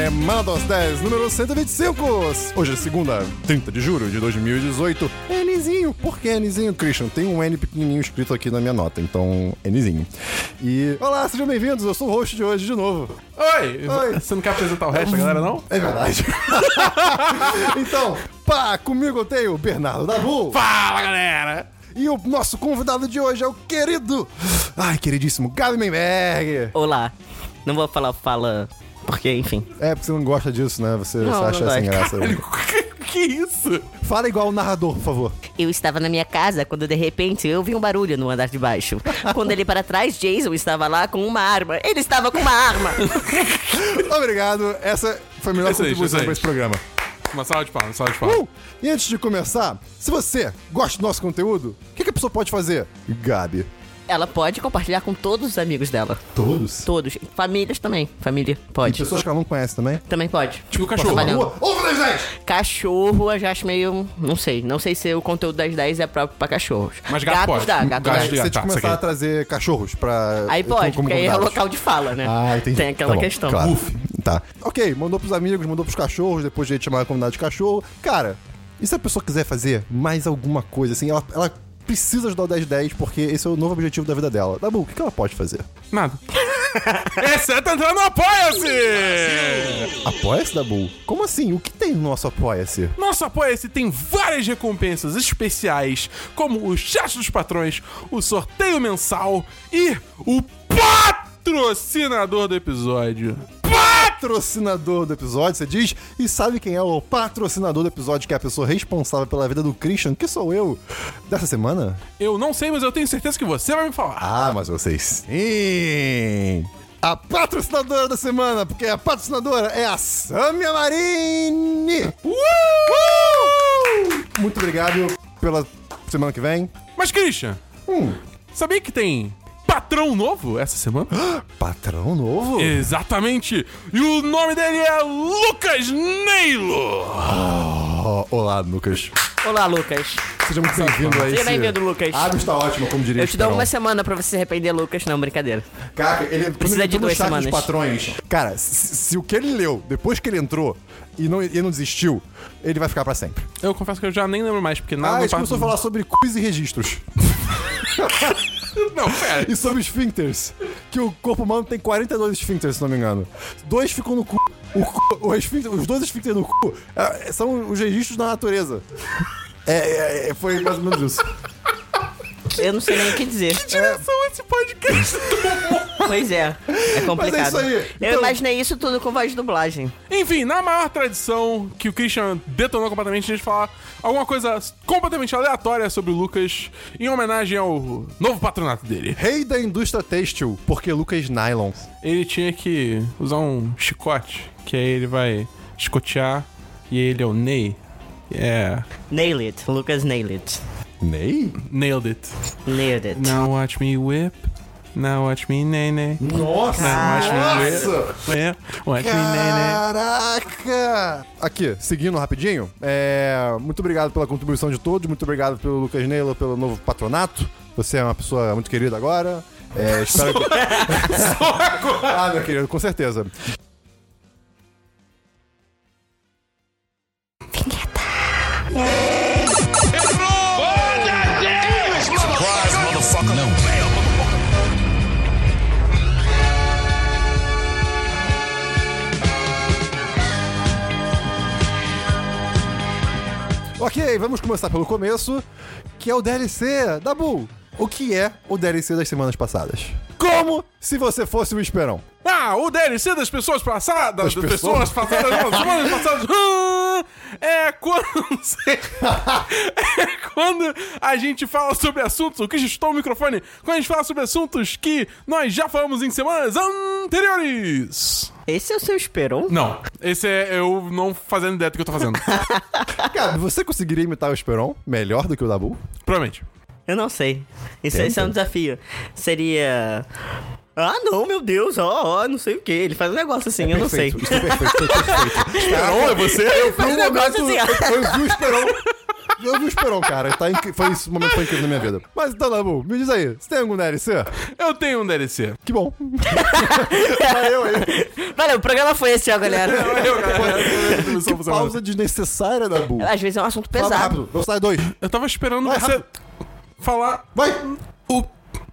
agora o Semana dos 10, número 125. Hoje é segunda, 30 de julho de 2018. Nzinho. Por que Nzinho, Christian? Tem um N pequenininho escrito aqui na minha nota, então Nzinho. E olá, sejam bem-vindos. Eu sou o host de hoje de novo. Oi! Oi. Você não quer apresentar o resto da galera, não? É verdade. então, pá, comigo eu tenho o Bernardo Dabu. Fala, galera! E o nosso convidado de hoje é o querido, ai, queridíssimo Gabi Menberg. Olá. Não vou falar fala, porque, enfim. É, porque você não gosta disso, né? Você, Não, você não acha sem gosto. graça. que isso? Fala igual o narrador, por favor. Eu estava na minha casa quando de repente eu vi um barulho no andar de baixo. Quando ele para trás, Jason estava lá com uma arma. Ele estava com uma arma. Obrigado. Essa foi a melhor Excelente, contribuição excelente. para esse programa. Uma salva de palmas, uma salva de palmas. Uh! E antes de começar, se você gosta do nosso conteúdo, o que, que a pessoa pode fazer? Gabi. Ela pode compartilhar com todos os amigos dela. Todos? Todos. Famílias também. Família E pode. pessoas que ela não conhece também? Também pode. Tipo o cachorro. Trabalhando. Rua, Ovo das 10! Cachorro, eu já acho meio. Não sei. Não sei se o conteúdo das 10 é próprio pra cachorros. Mas gato Gatos pode. dá, gato Gato dá. de- Se a gente tá, começar a trazer cachorros pra. Aí pode, como porque aí é convidados. local de fala, né? Ah, entendi. Tem aquela Tá bom, questão. Claro. Tá. Ok, mandou pros amigos, mandou pros cachorros, depois de a gente chamar a comunidade de cachorro. Cara, e se a pessoa quiser fazer mais alguma coisa, assim, ela, ela precisa ajudar o 1010 porque esse é o novo objetivo da vida dela. Dabu, o que ela pode fazer? Nada. Exceto entrando no Apoia-se! Apoia-se, Dabu? Como assim? O que tem no nosso Apoia-se? Nosso Apoia-se tem várias recompensas especiais, como o chat dos patrões, o sorteio mensal e o patrocinador do episódio. Patrocinador do episódio, você diz? E sabe quem é o patrocinador do episódio, que é a pessoa responsável pela vida do Christian, que sou eu, dessa semana? Eu não sei, mas eu tenho certeza que você vai me falar. Ah, mas vocês sim! A patrocinadora da semana, porque a patrocinadora é a Samia Marini! Uh! Muito obrigado pela semana que vem. Mas, Christian, Hum. sabia que tem patrão novo essa semana? Patrão novo? Exatamente! E o nome dele é Lucas Neilo! Oh, olá, Lucas. Olá, Lucas. Seja muito bem-vindo aí. Seja bem-vindo, Lucas. Ah, está ótimo, como diria Eu te dou Esperon. uma semana pra você se arrepender, Lucas. Não, brincadeira. Caraca, ele Precisa de duas semanas. dos patrões. Cara, se, se o que ele leu depois que ele entrou e não, e não desistiu, ele vai ficar pra sempre. Eu confesso que eu já nem lembro mais, porque nada Ah, a gente começou a falar sobre quiz e registros. Não, pera. E sobre esfíncteres. Que o corpo humano tem 42 esfíncteres, se não me engano. Dois ficam no cu. O cu- o esfíncter- os dois esfíncteres no cu é, são os registros da natureza. É, é, é, foi mais ou menos isso. Eu não sei nem o que dizer. direção esse podcast? Pois é, é complicado. isso aí. Eu Então- imaginei isso tudo com voz de dublagem. Enfim, na maior tradição que o Christian detonou completamente, a gente falar alguma coisa completamente aleatória sobre o Lucas em homenagem ao novo patronato dele. Rei da indústria têxtil, porque Lucas Nylon. Ele tinha que usar um chicote, que aí ele vai chicotear, e ele é o Ney. É. Nail it, Lucas nail it. Ney? Nailed it. Nailed it. Now watch me whip. Now watch me nay nay. Nossa! Now watch me Nossa! whip. Watch me nay nay. Caraca! Aqui, seguindo rapidinho, é, muito obrigado pela contribuição de todos, muito obrigado pelo Lucas Neila, pelo novo patronato. Você é uma pessoa muito querida agora. É, espero que... ah, meu querido, com certeza. Ok, vamos começar pelo começo, que é o DLC da Bull. O que é o DLC das semanas passadas? Como se você fosse o Esperão. Ah, o DLC das pessoas passadas. Das Das, pessoas? pessoas, passadas. Não, semanas passadas. Ah, É quando. é quando a gente fala sobre assuntos. O que estou o microfone? Quando a gente fala sobre assuntos que nós já falamos em semanas anteriores. Esse é o seu Esperon? Não, esse é eu não fazendo ideia do que eu tô fazendo. Cara, você conseguiria imitar o Esperon melhor do que o Dabu? Provavelmente. Eu não sei. Isso, isso é um desafio. Seria. Ah, não, meu Deus, ó, ó, não sei o que. Ele faz um negócio assim, eu não sei. Perfeito, Isso é perfeito, foi perfeito. Esperon, é você? Eu Faz um negócio assim, ó. eu vi o Esperon. Eu vi o Esperon, cara. Tá inc- foi esse momento foi incrível na minha vida. Mas então, Dabu, me diz aí, você tem algum DLC? Eu tenho um DLC. Que bom. Valeu aí. Valeu, o programa foi esse, ó, galera. Eu, galera, funcionando. Pausa desnecessária, Dabu. Às vezes é um assunto Fala pesado. rápido. Velocidade 2. Eu tava esperando Vai, você rápido. Falar Vai. o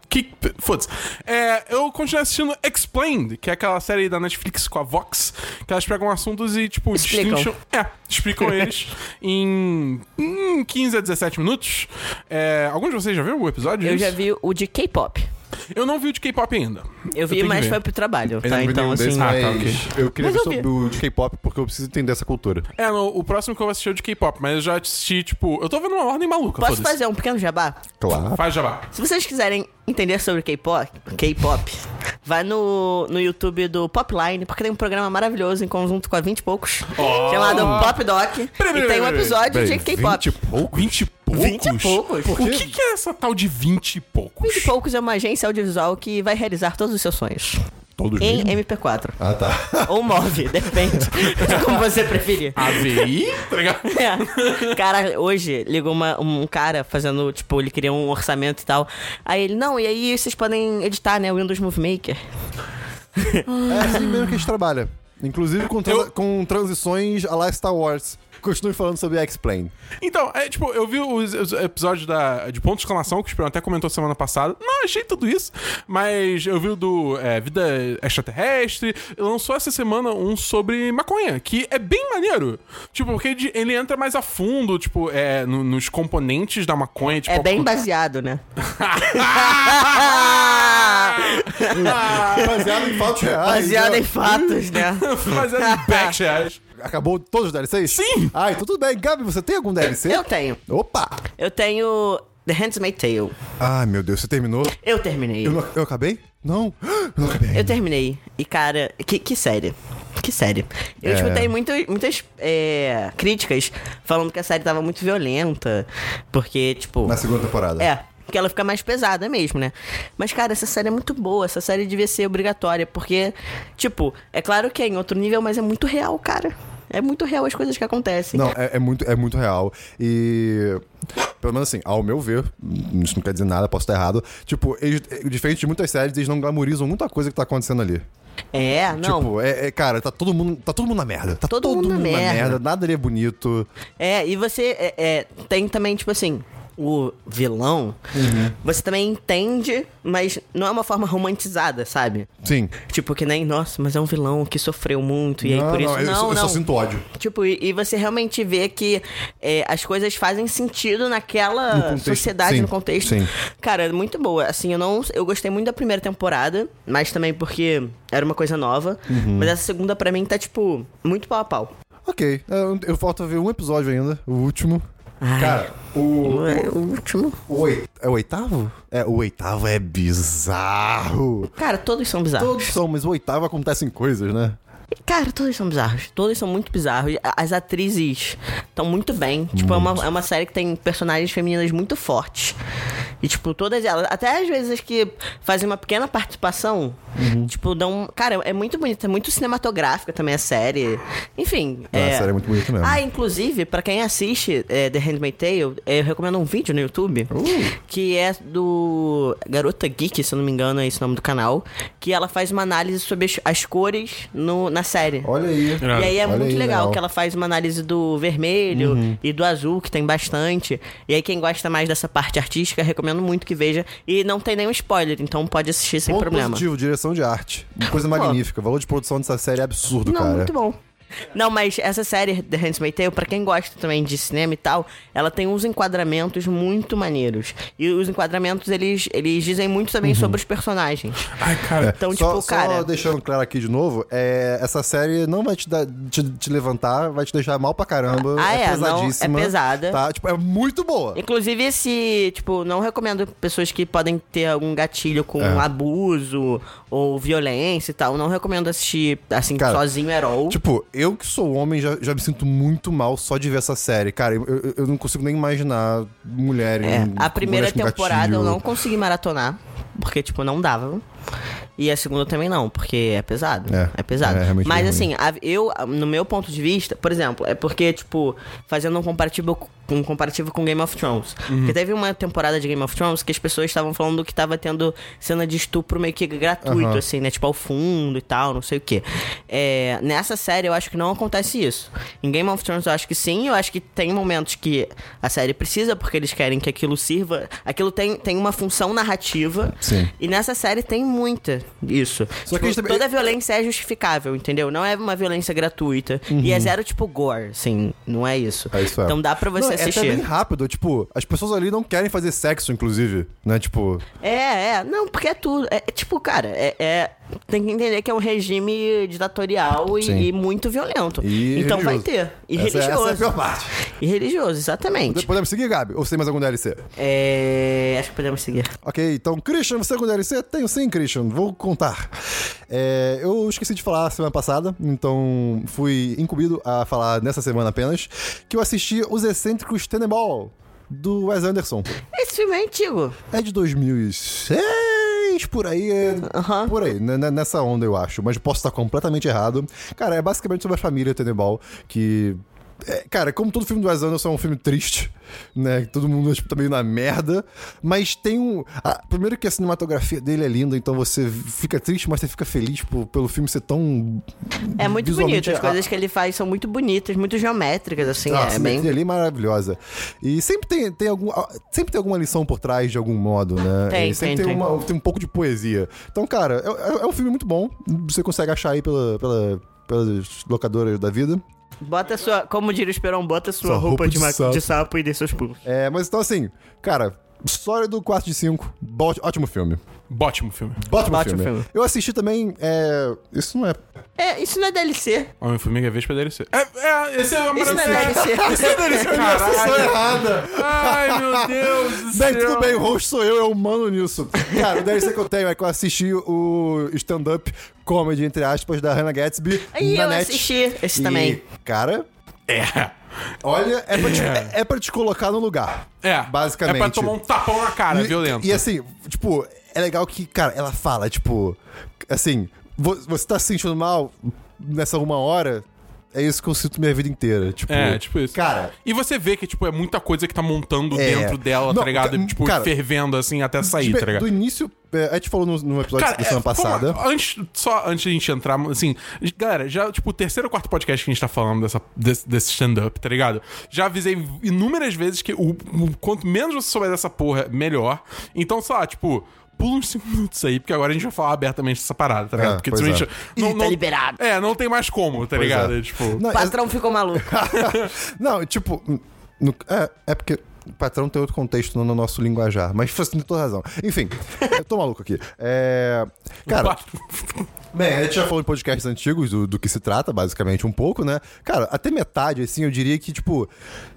que. Foda-se. É, eu continuei assistindo Explained, que é aquela série da Netflix com a Vox, que elas pegam assuntos e, tipo, Explicam. É, explicam eles em, em 15 a 17 minutos. É, alguns de vocês já viram o episódio? Eu disso? já vi o de K-pop. Eu não vi o de K-pop ainda. Eu vi, que mas foi pro trabalho, Eu tá? Então, assim. desses, Ah, tá, mas ok. Eu queria Mas ver eu sobre o de K-pop porque eu preciso entender essa cultura. É, no, o próximo que eu vou assistir é o de K-pop, mas eu já assisti, tipo. Eu tô vendo uma ordem maluca. Posso fazer um pequeno jabá? Claro. Faz jabá. Se vocês quiserem entender sobre K-pop, K-pop, vai no, no YouTube do Popline, porque tem um programa maravilhoso em conjunto com a 20 e poucos, Oh. chamado Pop Doc. peraí, e tem um episódio Peraí, de K-pop. 20 e pouco? 20 e poucos? 20 e poucos. O que, que é essa tal de 20 e poucos? 20 e poucos é uma agência audiovisual que vai realizar todos os seus sonhos. Todos Em mesmo? MP4. Ah, tá. Ou MOV, depende. de como você preferir. AVI? Tá? É. Cara, hoje ligou uma- um cara fazendo, tipo, ele queria um orçamento e tal. Aí ele, não, e aí vocês podem editar, né, o Windows Movie Maker. É assim mesmo que a gente trabalha. Inclusive com, transa- Eu- com transições a lá Star Wars. Continue falando sobre X-Plane. Então, é tipo, eu vi os, os episódios da, de ponto de exclamação, que o Esperão até comentou semana passada. Não achei tudo isso, mas eu vi o do é, Vida Extraterrestre. Lançou essa semana um sobre maconha, que é bem maneiro. Tipo, porque ele, ele entra mais a fundo, tipo, é, no- nos componentes da maconha. Tipo, É bem baseado, né? Baseado em fatos reais. baseado né? em fatos, né? Mas é de reais. Acabou todos os DLCs? Sim! Ah, então tudo bem. Gabi, você tem algum DLC? Eu tenho. Opa! Eu tenho The Handmaid's Tale. Ai, meu Deus, você terminou? Eu terminei. Eu, não- eu acabei? Não. Eu não acabei. Eu ainda. terminei. E, cara, que, que série. Que série. Eu É. escutei muito, muitas é, críticas falando que a série tava muito violenta. Porque, tipo. Na segunda temporada. É. Porque ela fica mais pesada mesmo, né? Mas, cara, essa série é muito boa. Essa série devia ser obrigatória. Porque, tipo, é claro que é em outro nível, mas é muito real, cara. É muito real as coisas que acontecem. Não, é, é muito, é muito real. E. Pelo menos assim, ao meu ver, isso não quer dizer nada, posso estar errado. Tipo, eles, diferente de muitas séries, eles não glamorizam muita coisa que tá acontecendo ali. É, não. Tipo, é, é- cara, tá todo mundo, tá todo mundo na merda. Tá Todo mundo na merda. nada ali é bonito. É, e você é, é, tem também, tipo assim, o vilão, Uhum. você também entende, mas não é uma forma romantizada, sabe? Sim. Tipo, que nem, nossa, mas é um vilão que sofreu muito, e aí não, por isso. não, eu, Não, só- eu não. só sinto ódio. Tipo, e, e você realmente vê que é, as coisas fazem sentido No naquela contexto, sociedade, sim, no contexto. sim. Cara, é muito boa. Assim, eu não. Eu gostei muito da primeira temporada, mas também porque era uma coisa nova. Uhum. Mas essa segunda, pra mim, tá, tipo, muito pau a pau. Ok, eu, eu falta ver um episódio ainda, o último. Ai. Cara, o, É, O último. o, oit- é o oitavo? É, o oitavo é bizarro. Cara, todos são bizarros. Todos são, mas o oitavo acontecem coisas, né? Cara, todos são bizarros. Todos são muito bizarros. As atrizes estão muito bem. Tipo, é uma, é uma série que tem personagens femininas muito fortes. E, tipo, todas elas, até às vezes as que fazem uma pequena participação, Uhum. tipo, dão. Cara, é muito bonita, é muito cinematográfica também a série. Enfim. Ah, a série é muito bonita mesmo. Ah, inclusive, pra quem assiste é, The Handmaid's Tale, é, eu recomendo um vídeo no YouTube Uh. que é do Garota Geek, se eu não me engano, é esse o nome do canal, que ela faz uma análise sobre as, as cores no, na série. Olha aí. Irado. E aí é Olha muito aí, legal, legal. que ela faz uma análise do vermelho Uhum. e do azul, que tem bastante. E aí quem gosta mais dessa parte artística, recomendo muito que veja. E não tem nenhum spoiler, então pode assistir sem Ponto problema. positivo, direção de arte. Uma coisa magnífica. O valor de produção dessa série é absurdo, Não, cara. muito bom. Não, mas essa série, The Handmaid's Tale, pra quem gosta também de cinema e tal, ela tem uns enquadramentos muito maneiros. E os enquadramentos, eles, eles dizem muito também sobre os personagens. Ai, cara. Então, Uhum. É, só, tipo, cara... Só deixando claro aqui de novo, é, essa série não vai te, dar, te, te levantar, vai te deixar mal pra caramba. Ah, é, não, é pesadíssima. pesada. Tá? Tipo, é muito boa. Inclusive, esse, tipo, não recomendo pessoas que podem ter algum gatilho com É. abuso ou violência e tal. Não recomendo assistir, assim, Cara, sozinho at all. Tipo, eu que sou homem já, já me sinto muito mal só de ver essa série. Cara, eu, eu, não consigo nem imaginar mulheres. É, a primeira temporada gatilho. eu não consegui maratonar. Porque, tipo, não dava. E a segunda também não, porque é pesado. É, É, pesado. é realmente Mas assim, a- eu, no meu ponto de vista, por exemplo, é porque, tipo, fazendo um comparativo, um comparativo com Game of Thrones. Uhum. Porque teve uma temporada de Game of Thrones que as pessoas estavam falando que tava tendo cena de estupro meio que gratuito, Aham. assim, né? Tipo, ao fundo e tal, não sei o quê. É, nessa série eu acho que não acontece isso. Em Game of Thrones eu acho que sim, eu acho que tem momentos que a série precisa, porque eles querem que aquilo sirva. Aquilo tem, tem uma função narrativa. Sim. E nessa série tem muita isso. Só que Tipo, também- Toda violência é justificável, entendeu? Não é uma violência gratuita. E é zero, tipo, gore, assim. Não é isso. Uhum. É isso é. Então dá pra você Não, É assistir. até bem rápido, tipo, as pessoas ali não querem fazer sexo, inclusive, né? Tipo, É, é. Não, porque é tudo. É, é tipo, cara, é, é- Tem que entender que é um regime ditatorial e, e muito violento. e então vai religioso. ter. E essa, religioso. Essa é a pior parte. E religioso, exatamente. Podemos seguir, Gabi? Ou você tem mais algum DLC? É. Acho que podemos seguir. Ok, então, Christian, você tem algum DLC? Tenho sim, Christian, vou contar. É, eu esqueci de falar semana passada, então fui incumbido a falar nessa semana apenas, que eu assisti Os Excêntricos Teneball, do Wes Anderson. Esse filme é antigo. É de 2006, por aí, é, por aí, né, né, nessa onda eu acho, mas posso estar completamente errado. Cara, é basicamente sobre a família Teneball, que... é, cara, como todo filme do Wes Anderson é um filme triste, né? Todo mundo tipo, tá meio na merda. Mas tem um. a- primeiro que a cinematografia dele é linda, então você fica triste, mas você fica feliz por- pelo filme ser tão. É muito bonito. As a- coisas que ele faz são muito bonitas, muito geométricas, assim. a é bem. simetria ali é maravilhosa. E sempre tem, tem algum, sempre tem alguma lição por trás de algum modo, né? Tem, E sempre tem, tem, tem. uma- tem um pouco de poesia. Então, cara, é, é- é um filme muito bom. Você consegue achar aí pela, pela, pelas locadoras da vida. Bota sua. Como diria o Esperão, bota sua, Sua roupa, roupa de, de ma- sapo. de sapo e dê seus pulos. É, mas então, assim, cara, história do 4 de 5, bó- ótimo filme. Ótimo filme. Ótimo, filme. filme. Eu assisti também. É, isso não é. É, isso não é DLC. Homem-Formiga é DLC. É, é, esse é o Isso não é DLC. Esse é DLC, Sou caralho. errada! Ai, meu Deus do Bem, céu. tudo bem, o host sou eu, eu mando nisso. Cara, o DLC que eu tenho é que eu assisti o stand-up comedy, entre aspas, da Hannah Gatsby. Aí na eu net. assisti esse E, também. Cara, É. olha, é pra, te, é- é pra te colocar no lugar. É. Basicamente. É pra tomar um tapão na cara, E- violento. E assim, tipo, é legal que, cara, ela fala, tipo, assim, vo- você tá se sentindo mal nessa uma hora, é isso que eu sinto minha vida inteira. Tipo, É, tipo isso. Cara, E você vê que, tipo, é muita coisa que tá montando É. dentro dela, Não, tá ligado? tipo, cara, fervendo, assim, até sair, tipo, tá ligado? do início, é, a gente falou no, no episódio da semana é, passada. como- antes, só antes de a gente entrar, assim, galera, já, tipo, o terceiro ou quarto podcast que a gente tá falando dessa, desse, desse stand-up, tá ligado? Já avisei inúmeras vezes que o, o- quanto menos você souber dessa porra, melhor. Então, sei lá, tipo. Pula uns 5 minutos aí, porque agora a gente vai falar abertamente dessa parada, tá ligado? É, porque pois simplesmente é. não, Ih, tá não- liberado. É, não tem mais como, tá Pois ligado? é. Tipo. Não, O patrão ficou maluco. Não, tipo. no- é, é porque o patrão tem outro contexto no, no nosso linguajar. Mas você tem toda razão. Enfim, eu tô maluco aqui. É. Cara, bem, a gente já falou em podcasts antigos do, do que se trata, basicamente, um pouco, né? Cara, até metade, assim, eu diria que, tipo,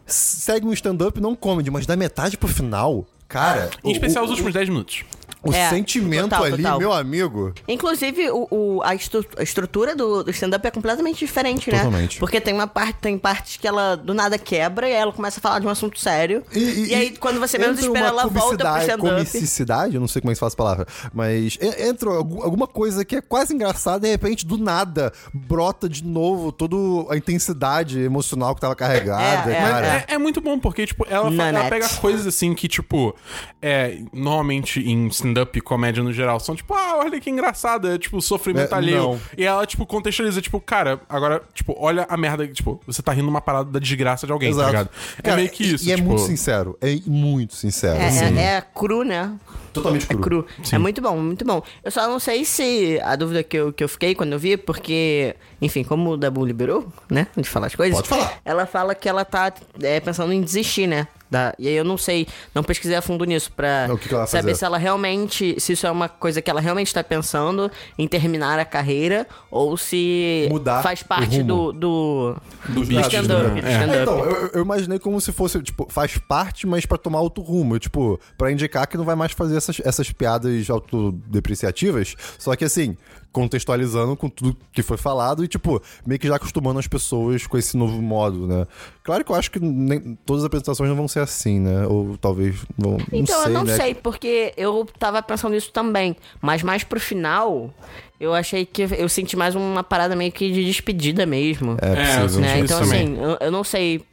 segue um stand-up não comedy, mas da metade pro final. Cara, Em o- especial o, os últimos 10 minutos. O É, sentimento total, ali, total. meu amigo. Inclusive, o, o- a, estru- a estrutura do, do stand-up é completamente diferente, né? Totalmente. Porque tem uma parte, tem partes que ela do nada quebra e ela começa a falar de um assunto sério. E, aí, quando você menos espera, ela volta pro stand-up. Comicidade, eu não sei como é que se fala essa palavra, mas en- entra algum- alguma coisa que é quase engraçada e de repente, do nada, brota de novo toda a intensidade emocional que tava carregada, É, é, cara. É, é muito bom, porque, tipo, ela, ela pega coisas assim que, tipo, é, normalmente em stand-up e comédia no geral, são tipo, ah, olha que engraçado, é tipo sofrimento É, alheio. não. E ela, tipo, contextualiza, tipo, cara, agora, tipo, olha a merda, tipo, você tá rindo uma parada da desgraça de alguém, tá ligado? é Cara, meio que isso, E é tipo, muito sincero. É muito sincero. É, assim. é- é cru, né? Totalmente É cru. cru. É muito bom, muito bom. Eu só não sei se a dúvida que eu, que eu fiquei quando eu vi, porque, enfim, como o Dabu liberou, né? De falar as coisas. Pode falar. Ela fala que ela tá é, pensando em desistir, né? Da, e aí eu não sei, não pesquisei a fundo nisso pra O que que saber fazer? se ela realmente, se isso é uma coisa que ela realmente tá pensando em terminar a carreira ou se Mudar faz parte do, do, Do do stand-up. né? do É. Então, eu, eu imaginei como se fosse, tipo, faz parte, mas pra tomar outro rumo. Tipo, pra indicar que não vai mais fazer essas, essas piadas autodepreciativas, só que assim, contextualizando com tudo que foi falado e, tipo, meio que já acostumando as pessoas com esse novo modo, né? Claro que eu acho que nem, todas as apresentações não vão ser assim, né? Ou talvez não, não Então, sei, eu não né? sei, porque eu tava pensando nisso também. Mas mais pro final, eu achei que eu senti mais uma parada meio que de despedida mesmo. É É, possível. eu senti né? isso Então, também. assim, eu, eu não sei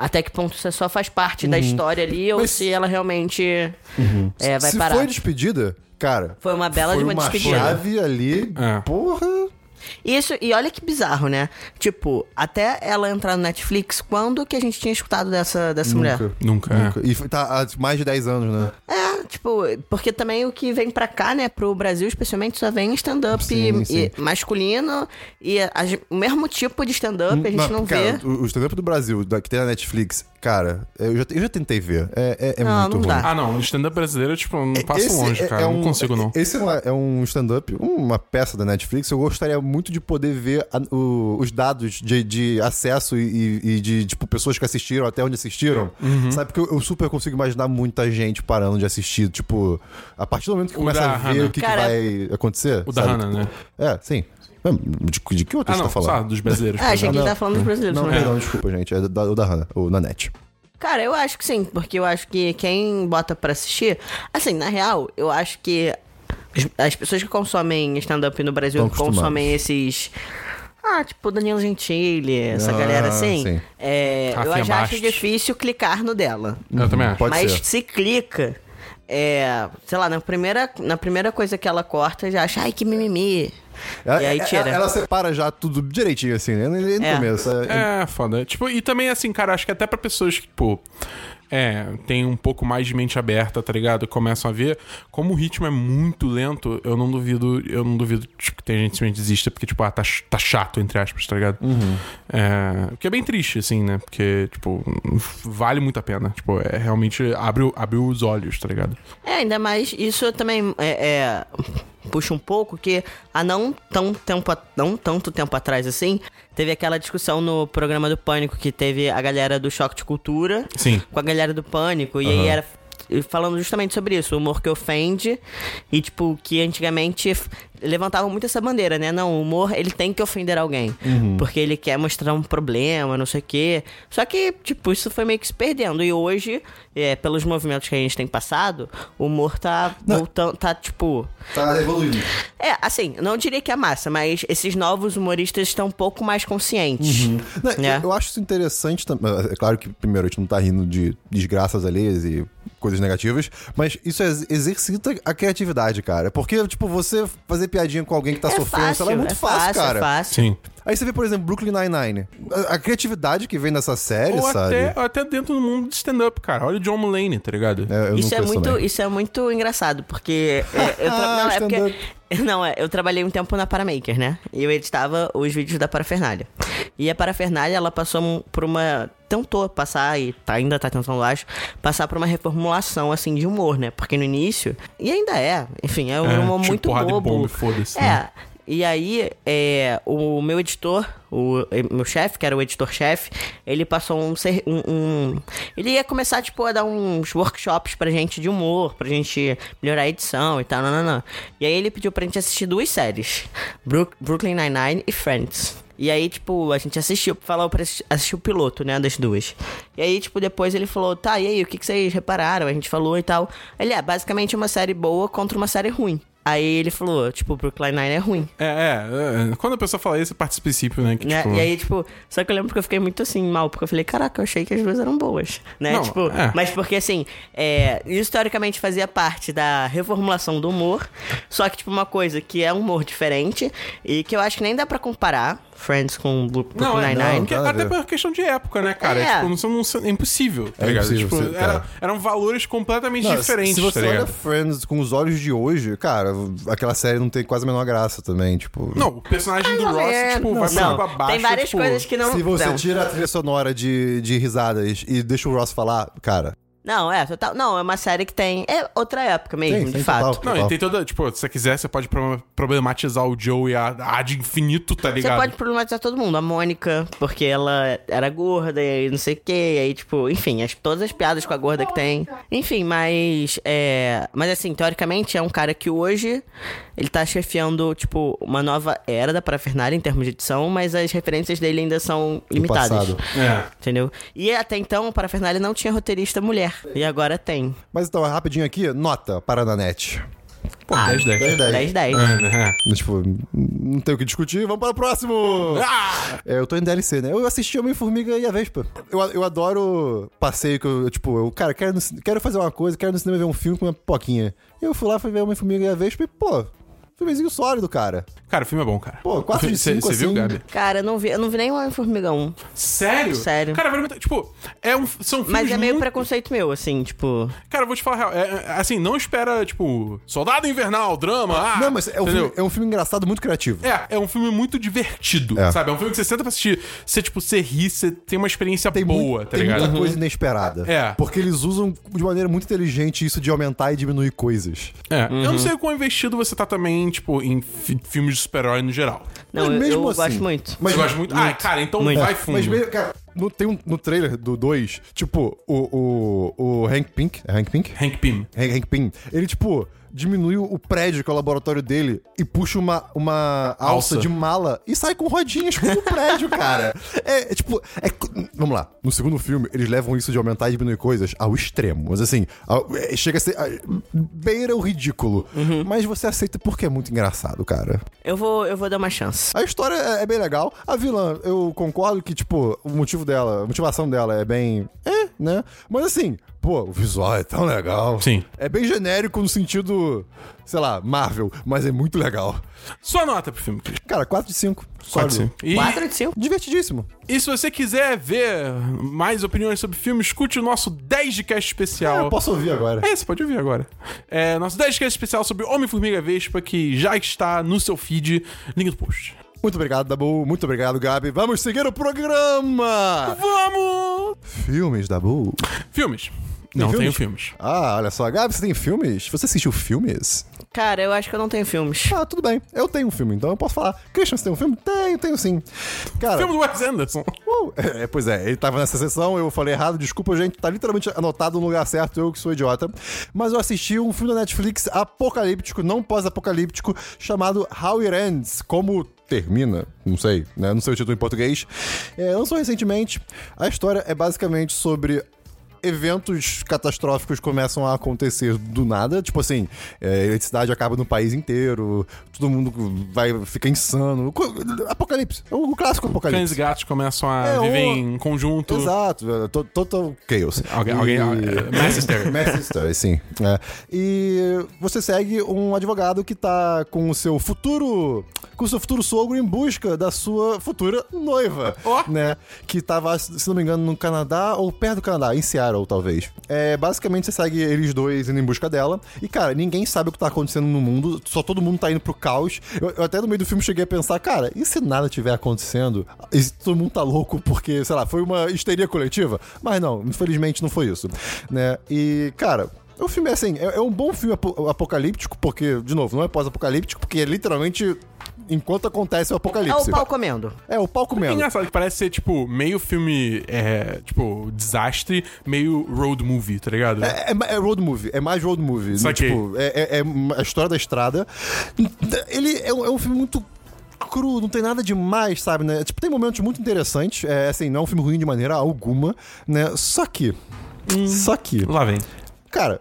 até que ponto você só faz parte da história ali ou Mas- se ela realmente é, vai Se parar. foi despedida, cara. Foi uma bela foi de uma uma despedida. chave ali. É. Porra. Isso, e olha que bizarro, né? Tipo, até ela entrar no Netflix, quando que a gente tinha escutado dessa, dessa mulher? Nunca. Nunca, é. Nunca. E tá há mais de 10 anos, né? É, tipo, porque também o que vem pra cá, né, pro Brasil especialmente, só vem stand-up e- e masculino e a o mesmo tipo de stand-up a gente Mas, não cara, vê. O, o stand-up do Brasil, da- que tem na Netflix, cara, eu já, eu já tentei ver. É, é, é Não, muito não ruim. Ah, não. O stand-up brasileiro, tipo, eu não passo Esse longe, é- cara. é não um- consigo, não. Esse é, é um stand-up, uma peça da Netflix. Eu gostaria muito de poder ver a- o- os dados de, de acesso e, e de, tipo, pessoas que assistiram, até onde assistiram. Uhum. Sabe? Porque eu, eu super consigo imaginar muita gente parando de assistir. Tipo, a partir do momento que O começa a ver Hannah. o que, que vai acontecer. O da sabe? Hannah, né? É, sim. De, de que outro Ah, você não. tá falando? Dos brasileiros. Ah, achei que não. ele tá falando dos brasileiros. Não, né? perdão, desculpa, gente. É da, o da Hannah, o Nanette. Cara, eu acho que sim, porque eu acho que quem bota pra assistir. Assim, na real, eu acho que as- as pessoas que consomem stand-up no Brasil, que consomem esses. Ah, tipo Danilo Gentili, essa Ah, galera assim. sim. é, eu já acho difícil clicar no dela. Eu também acho. Pode Mas ser. se clica, é, sei lá, na primeira, na primeira coisa que ela corta, já acha, ai, que mimimi. Ela, e aí ela- tira. Ela, separa já tudo direitinho, assim, né? No no É. começo. É, É, foda. Tipo, e também, assim, cara, acho que até pra pessoas que, tipo, é, tem um pouco mais de mente aberta, tá ligado? Começam a ver. Como o ritmo é muito lento, eu não duvido, eu não duvido tipo, que tem gente que simplesmente desista, porque, tipo, ah, tá, tá chato, entre aspas, tá ligado? É, o que é bem triste, assim, né? Porque, tipo, vale muito a pena. Tipo, é realmente abre, abre os olhos, tá ligado? É, ainda mais isso também é, é, puxa um pouco que há não tão tempo, não tanto tempo atrás assim, teve aquela discussão no programa do Pânico que teve a galera do Choque de Cultura Sim. com a galera do Pânico e aí era falando justamente sobre isso, o humor que ofende e tipo que antigamente levantavam muito essa bandeira, né? Não, o humor ele tem que ofender alguém, porque ele quer mostrar um problema, não sei o quê. Só que tipo isso foi meio que se perdendo e hoje, é, pelos movimentos que a gente tem passado, o humor tá voltando, tá tipo Tá evoluindo. é, assim, não diria que é massa, mas esses novos humoristas estão um pouco mais conscientes. Não, né? eu, acho isso interessante também. É claro que, primeiro, a gente não tá rindo de desgraças alheias e coisas negativas, mas isso ex- exercita a criatividade, cara. Porque, tipo, você fazer piadinha com alguém que tá É sofrendo, fácil, sei lá, é muito é fácil, fácil, cara. é fácil. Sim. Aí você vê, por exemplo, Brooklyn Nine-Nine. A, a criatividade que vem dessa série, Ou sabe? até, ou até dentro do mundo de stand-up, cara. Olha o John Mulaney, tá ligado? É, eu Isso não é, muito, também. isso é muito engraçado, porque é, eu, tra- Ah, não, é porque. não, é, eu trabalhei um tempo na Paramaker, né? E eu editava os vídeos da Parafernália. E a Parafernália, ela passou por uma tentou passar e tá- ainda tá tentando, acho, passar por uma reformulação assim de humor, né? Porque no início, e ainda é, enfim, é um É, humor tipo, muito bobo. bomba É. né? E aí, é, o meu editor, o eh, meu chefe, que era o editor-chefe, ele passou um, um, um- Ele ia começar, tipo, a dar uns workshops pra gente de humor, pra gente melhorar a edição e tal, não, não, não. E aí ele pediu pra gente assistir duas séries: Brook- Brooklyn Nine-Nine e Friends. E aí, tipo, a gente assistiu, falou pra assi- assistir o piloto, né, das duas. E aí, tipo, depois ele falou, tá, e aí, o que, que vocês repararam? A gente falou e tal. Ele, é, basicamente uma série boa contra uma série ruim. Aí ele falou, tipo, Brooklyn Nine é ruim. É, é, é. Quando a pessoa fala isso, é parte do princípio, né? Que, tipo, E aí, tipo, só que eu lembro que eu fiquei muito assim, mal, porque eu falei, caraca, eu achei que as duas eram boas. Né? Não, tipo, é. mas porque assim, é, isso teoricamente fazia parte da reformulação do humor. Só que, tipo, uma coisa que é um humor diferente e que eu acho que nem dá pra comparar Friends com Não, Brooklyn é, Nine-Nine. porque- nada a até por questão de época, né, cara? É. Tipo, não, são- não é impossível, tá É ligado? impossível, Tipo, sim, era- cara. eram valores completamente Não, diferentes, Se você tá olha? Friends com os olhos de hoje, cara, aquela série não tem quase a menor graça também, tipo... Não, o personagem do Ross, menos. tipo, vai não, pra baixo. tem várias tipo, coisas que não... Se você não. tira a trilha sonora de, de risadas e deixa o Ross falar, cara, Não, é, total. Não, é uma série que tem. É outra época mesmo, Tem, de tem fato. total. Não, e tem toda. Tipo, se você quiser, você pode pro- problematizar o Joe e a a de infinito, tá Você ligado? pode problematizar todo mundo. A Mônica, porque ela era gorda e não sei o que. Aí, tipo, enfim, as, todas as piadas com a gorda que tem. Enfim, mas. É, mas assim, teoricamente, é um cara que hoje ele tá chefiando, tipo, uma nova era da Parafernália em termos de edição, mas as referências dele ainda são limitadas. passado. É. Entendeu? E até então, o Parafernália não tinha roteirista mulher. E agora tem. Mas então, rapidinho aqui, nota para a net. Pô, Ah, 10, 10. 10, 10-10. É. Tipo, não tem o que discutir, vamos para o próximo! Ah! É, eu tô em DLC, né? Eu assisti Homem-Formiga e a Vespa. Eu, eu adoro passeio que eu, tipo, eu, cara, quero, no quero fazer uma coisa, quero no cinema ver um filme com uma pipoquinha. E eu fui lá, fui ver Homem-Formiga e a Vespa e, pô, filmezinho sólido, cara. Cara, o filme é bom, cara. Pô, quatro de Você cinco, você viu, assim. Gabi? Cara, eu não vi, eu não vi nem o Homem-Formiga 1. Sério? Sério. Cara, muito- tipo, é um, são filmes Mas é meio muito... preconceito meu, assim, tipo. Cara, eu vou te falar a real. É, é, assim, não espera, tipo, Soldado Invernal, drama, ah, não, mas é um, filme, é um filme engraçado, muito criativo. É, é um filme muito divertido, É. sabe? É um filme que você senta pra assistir, você, tipo, você ri, você tem uma experiência Tem, boa, muito, tá tem ligado? muita coisa inesperada. É. Porque eles usam de maneira muito inteligente isso de aumentar e diminuir coisas. É, eu não sei o quão investido você tá também, tipo, em fi- filmes de super-herói no geral. Não, Mas eu, mesmo eu assim- gosto muito. Mas Você gosta muito? Ah, cara, então Muito. vai fundo. Mas mesmo, cara, no, tem um, no trailer do 2, tipo, o, o, o Hank Pink. É Hank Pink? Hank Pym. Hank, Hank Pym. Ele, tipo, diminuiu o prédio, que é o laboratório dele, e puxa uma, uma alça, Alça. de mala e sai com rodinhas pelo prédio, cara. É, é tipo. é vamos lá. No segundo filme, eles levam isso de aumentar e diminuir coisas ao extremo. Mas assim, ao- é, chega a ser. a- beira o ridículo. Mas você aceita porque é muito engraçado, cara. Eu vou, eu vou dar uma chance. A história é, é bem legal. A vilã, eu concordo que, tipo, o motivo dela, a motivação dela é bem. É, né? Mas assim, pô, o visual é tão legal. Sim. É bem genérico no sentido, sei lá, Marvel, mas é muito legal. Sua nota pro filme. Cara, 4 de 5. Pode Sólido. ser. E, 4 de 5. Divertidíssimo. e se você quiser ver mais opiniões sobre filme, escute o nosso 10 de cast especial. Ah, eu posso ouvir agora. É, você pode ouvir agora. É, nosso 10 de cast especial sobre Homem-Formiga Vespa, que já está no seu feed. Link do post. Muito obrigado, Dabu. Muito obrigado, Gabi. Vamos seguir o programa. Vamos! Filmes, Dabu. Filmes. Não filmes? tenho filmes. Ah, olha só. Gabi, você tem filmes? Você assistiu filmes? Cara, eu acho que eu não tenho filmes. Ah, tudo bem. Eu tenho um filme, então eu posso falar. Christian, você tem um filme? Tenho, tenho sim. Cara, Filme do Wes Anderson. Uh, é, pois é, ele tava nessa sessão, eu falei errado, desculpa, gente, tá literalmente anotado no lugar certo, eu que sou idiota. Mas eu assisti um filme da Netflix apocalíptico, não pós-apocalíptico, chamado How It Ends, como termina, não sei, né? Não sei o título em português. É, lançou recentemente. A história é basicamente sobre eventos catastróficos começam a acontecer do nada, tipo assim, é, a eletricidade acaba no país inteiro, todo mundo vai ficar insano. Apocalipse, é o clássico Cães apocalipse. e gatos começam a É, viver o- em conjunto. Exato, é, to- total chaos. Alguém- alguém- E- Mass hysteria. Mass hysteria, sim. É. E você segue um advogado que tá com o seu futuro. Com o seu futuro sogro em busca da sua futura noiva. Ó. Né? Que tava, se não me engano, no Canadá ou perto do Canadá, em Seattle, talvez. É, basicamente, você segue eles dois indo em busca dela. E, cara, ninguém sabe o que tá acontecendo no mundo, só todo mundo tá indo pro caos. Eu, eu até no meio do filme cheguei a pensar, cara, e se nada tiver acontecendo? E se todo mundo tá louco porque, sei lá, foi uma histeria coletiva? Mas não, infelizmente não foi isso. Né? E, cara. O filme é assim, é, é um bom filme apo- apocalíptico, porque, de novo, não é pós-apocalíptico, porque é literalmente enquanto acontece o É apocalipse. o pau comendo. É, o pau É comendo. engraçado que parece ser, tipo, meio filme, é, tipo, desastre, meio road movie, tá ligado? É, é- é road movie, é mais road movie. Saquei. Tipo, é, é- é a história da estrada. Ele é um, é um filme muito cru, não tem nada demais, sabe, né? Tipo, tem momentos muito interessantes. É assim, não é um filme ruim de maneira alguma, né? Só que. Só que. Lá vem. Cara,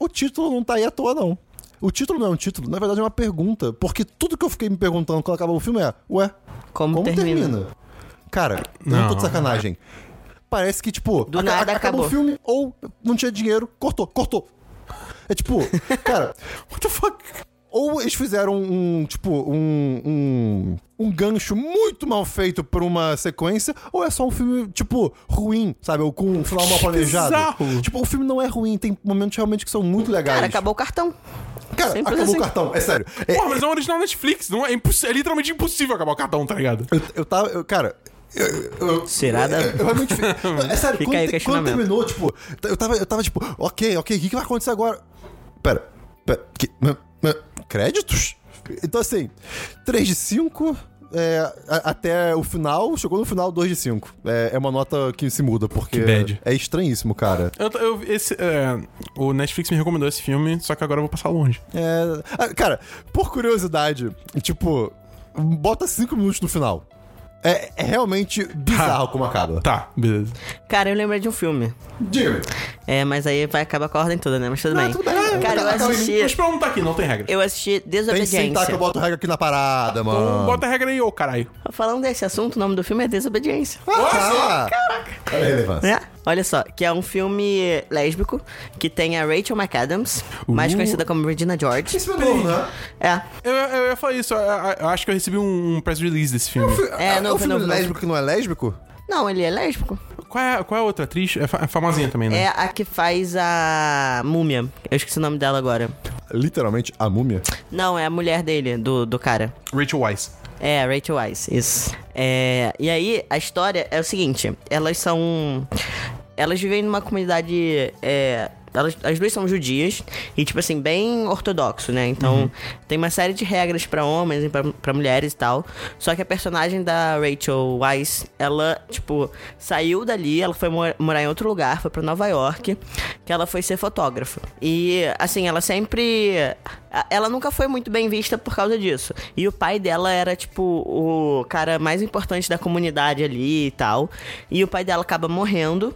o título não tá aí à toa, não. O título não é um título, na verdade é uma pergunta. Porque tudo que eu fiquei me perguntando quando acabou o filme é: Ué, Como, como termina? termina? Cara, eu não tô Não. de sacanagem. Parece que, tipo, Do nada acabou acabou. o filme, ou não tinha dinheiro, cortou, cortou. É tipo, cara, What the fuck? Ou eles fizeram um, tipo, um, um, um gancho muito mal feito pra uma sequência, ou é só um filme, tipo, ruim, sabe? Ou com um final mal planejado. bizarro. Tipo, o filme não é ruim, tem momentos realmente que são muito legais. Cara, acabou o cartão. Cara, Simples acabou assim. o cartão, é sério. É, Porra, mas é um original Netflix, não é, imposs- é literalmente impossível acabar o cartão, tá ligado? Eu, eu tava. eu- cara, Será da... Eu realmente. É sério, Fica quando, te- quando terminou, tipo, eu tava, eu tava tipo, ok, ok, o que, que vai acontecer agora? Pera, pera, que, créditos? Então assim, 3 de 5. é, a- até o final, chegou no final 2 de 5. É, é uma nota que se muda, porque Que bad. é estranhíssimo, cara. Eu, eu- esse, é, o Netflix me recomendou esse filme, só que agora eu vou passar longe. É, ah, cara, por curiosidade, tipo, bota 5 minutos no final. É, é realmente bizarro como acaba. Tá, beleza. Cara, eu lembrei de um filme. Diga-me. É, mas aí vai acabar com a ordem toda, né? Mas tudo Não, bem. tudo bem. Cara, eu Acaba em mim. assisti... Mas pra não tá aqui, não tem regra. Eu assisti Tem que sentar que Desobediência. eu boto regra aqui na parada, Então, mano. bota a regra aí, ô caralho. Falando desse assunto, o nome do filme é Desobediência. Ah, Caraca! Olha a relevância. É? Olha só, que é um filme lésbico que tem a Rachel McAdams, mais Uh. conhecida como Regina George. Esse filme é novo, né? É. Eu, eu ia falar isso, eu, eu- eu acho que eu recebi um press release desse filme. É, É não, um filme não, não. lésbico que não é lésbico? Não, ele é lésbico. Qual é, qual é a outra atriz? É, fa- é famosinha também, né? É a que faz a múmia. Eu esqueci o nome dela agora. Literalmente, a múmia. Não, é a mulher dele, do, do cara. Rachel Weisz. É, Rachel Weisz, isso. É, e aí, a história é o seguinte: elas são. Elas vivem numa comunidade. É, elas, as duas são judias e, tipo assim, bem ortodoxo, né? Então, tem uma série de regras pra homens e pra, pra mulheres e tal. Só que a personagem da Rachel Weisz, ela, tipo, saiu dali, ela foi mor- morar em outro lugar, foi pra Nova York, que ela foi ser fotógrafa. E, assim, ela sempre. Ela nunca foi muito bem vista por causa disso. E o pai dela era, tipo, o cara mais importante da comunidade ali e tal. E o pai dela acaba morrendo.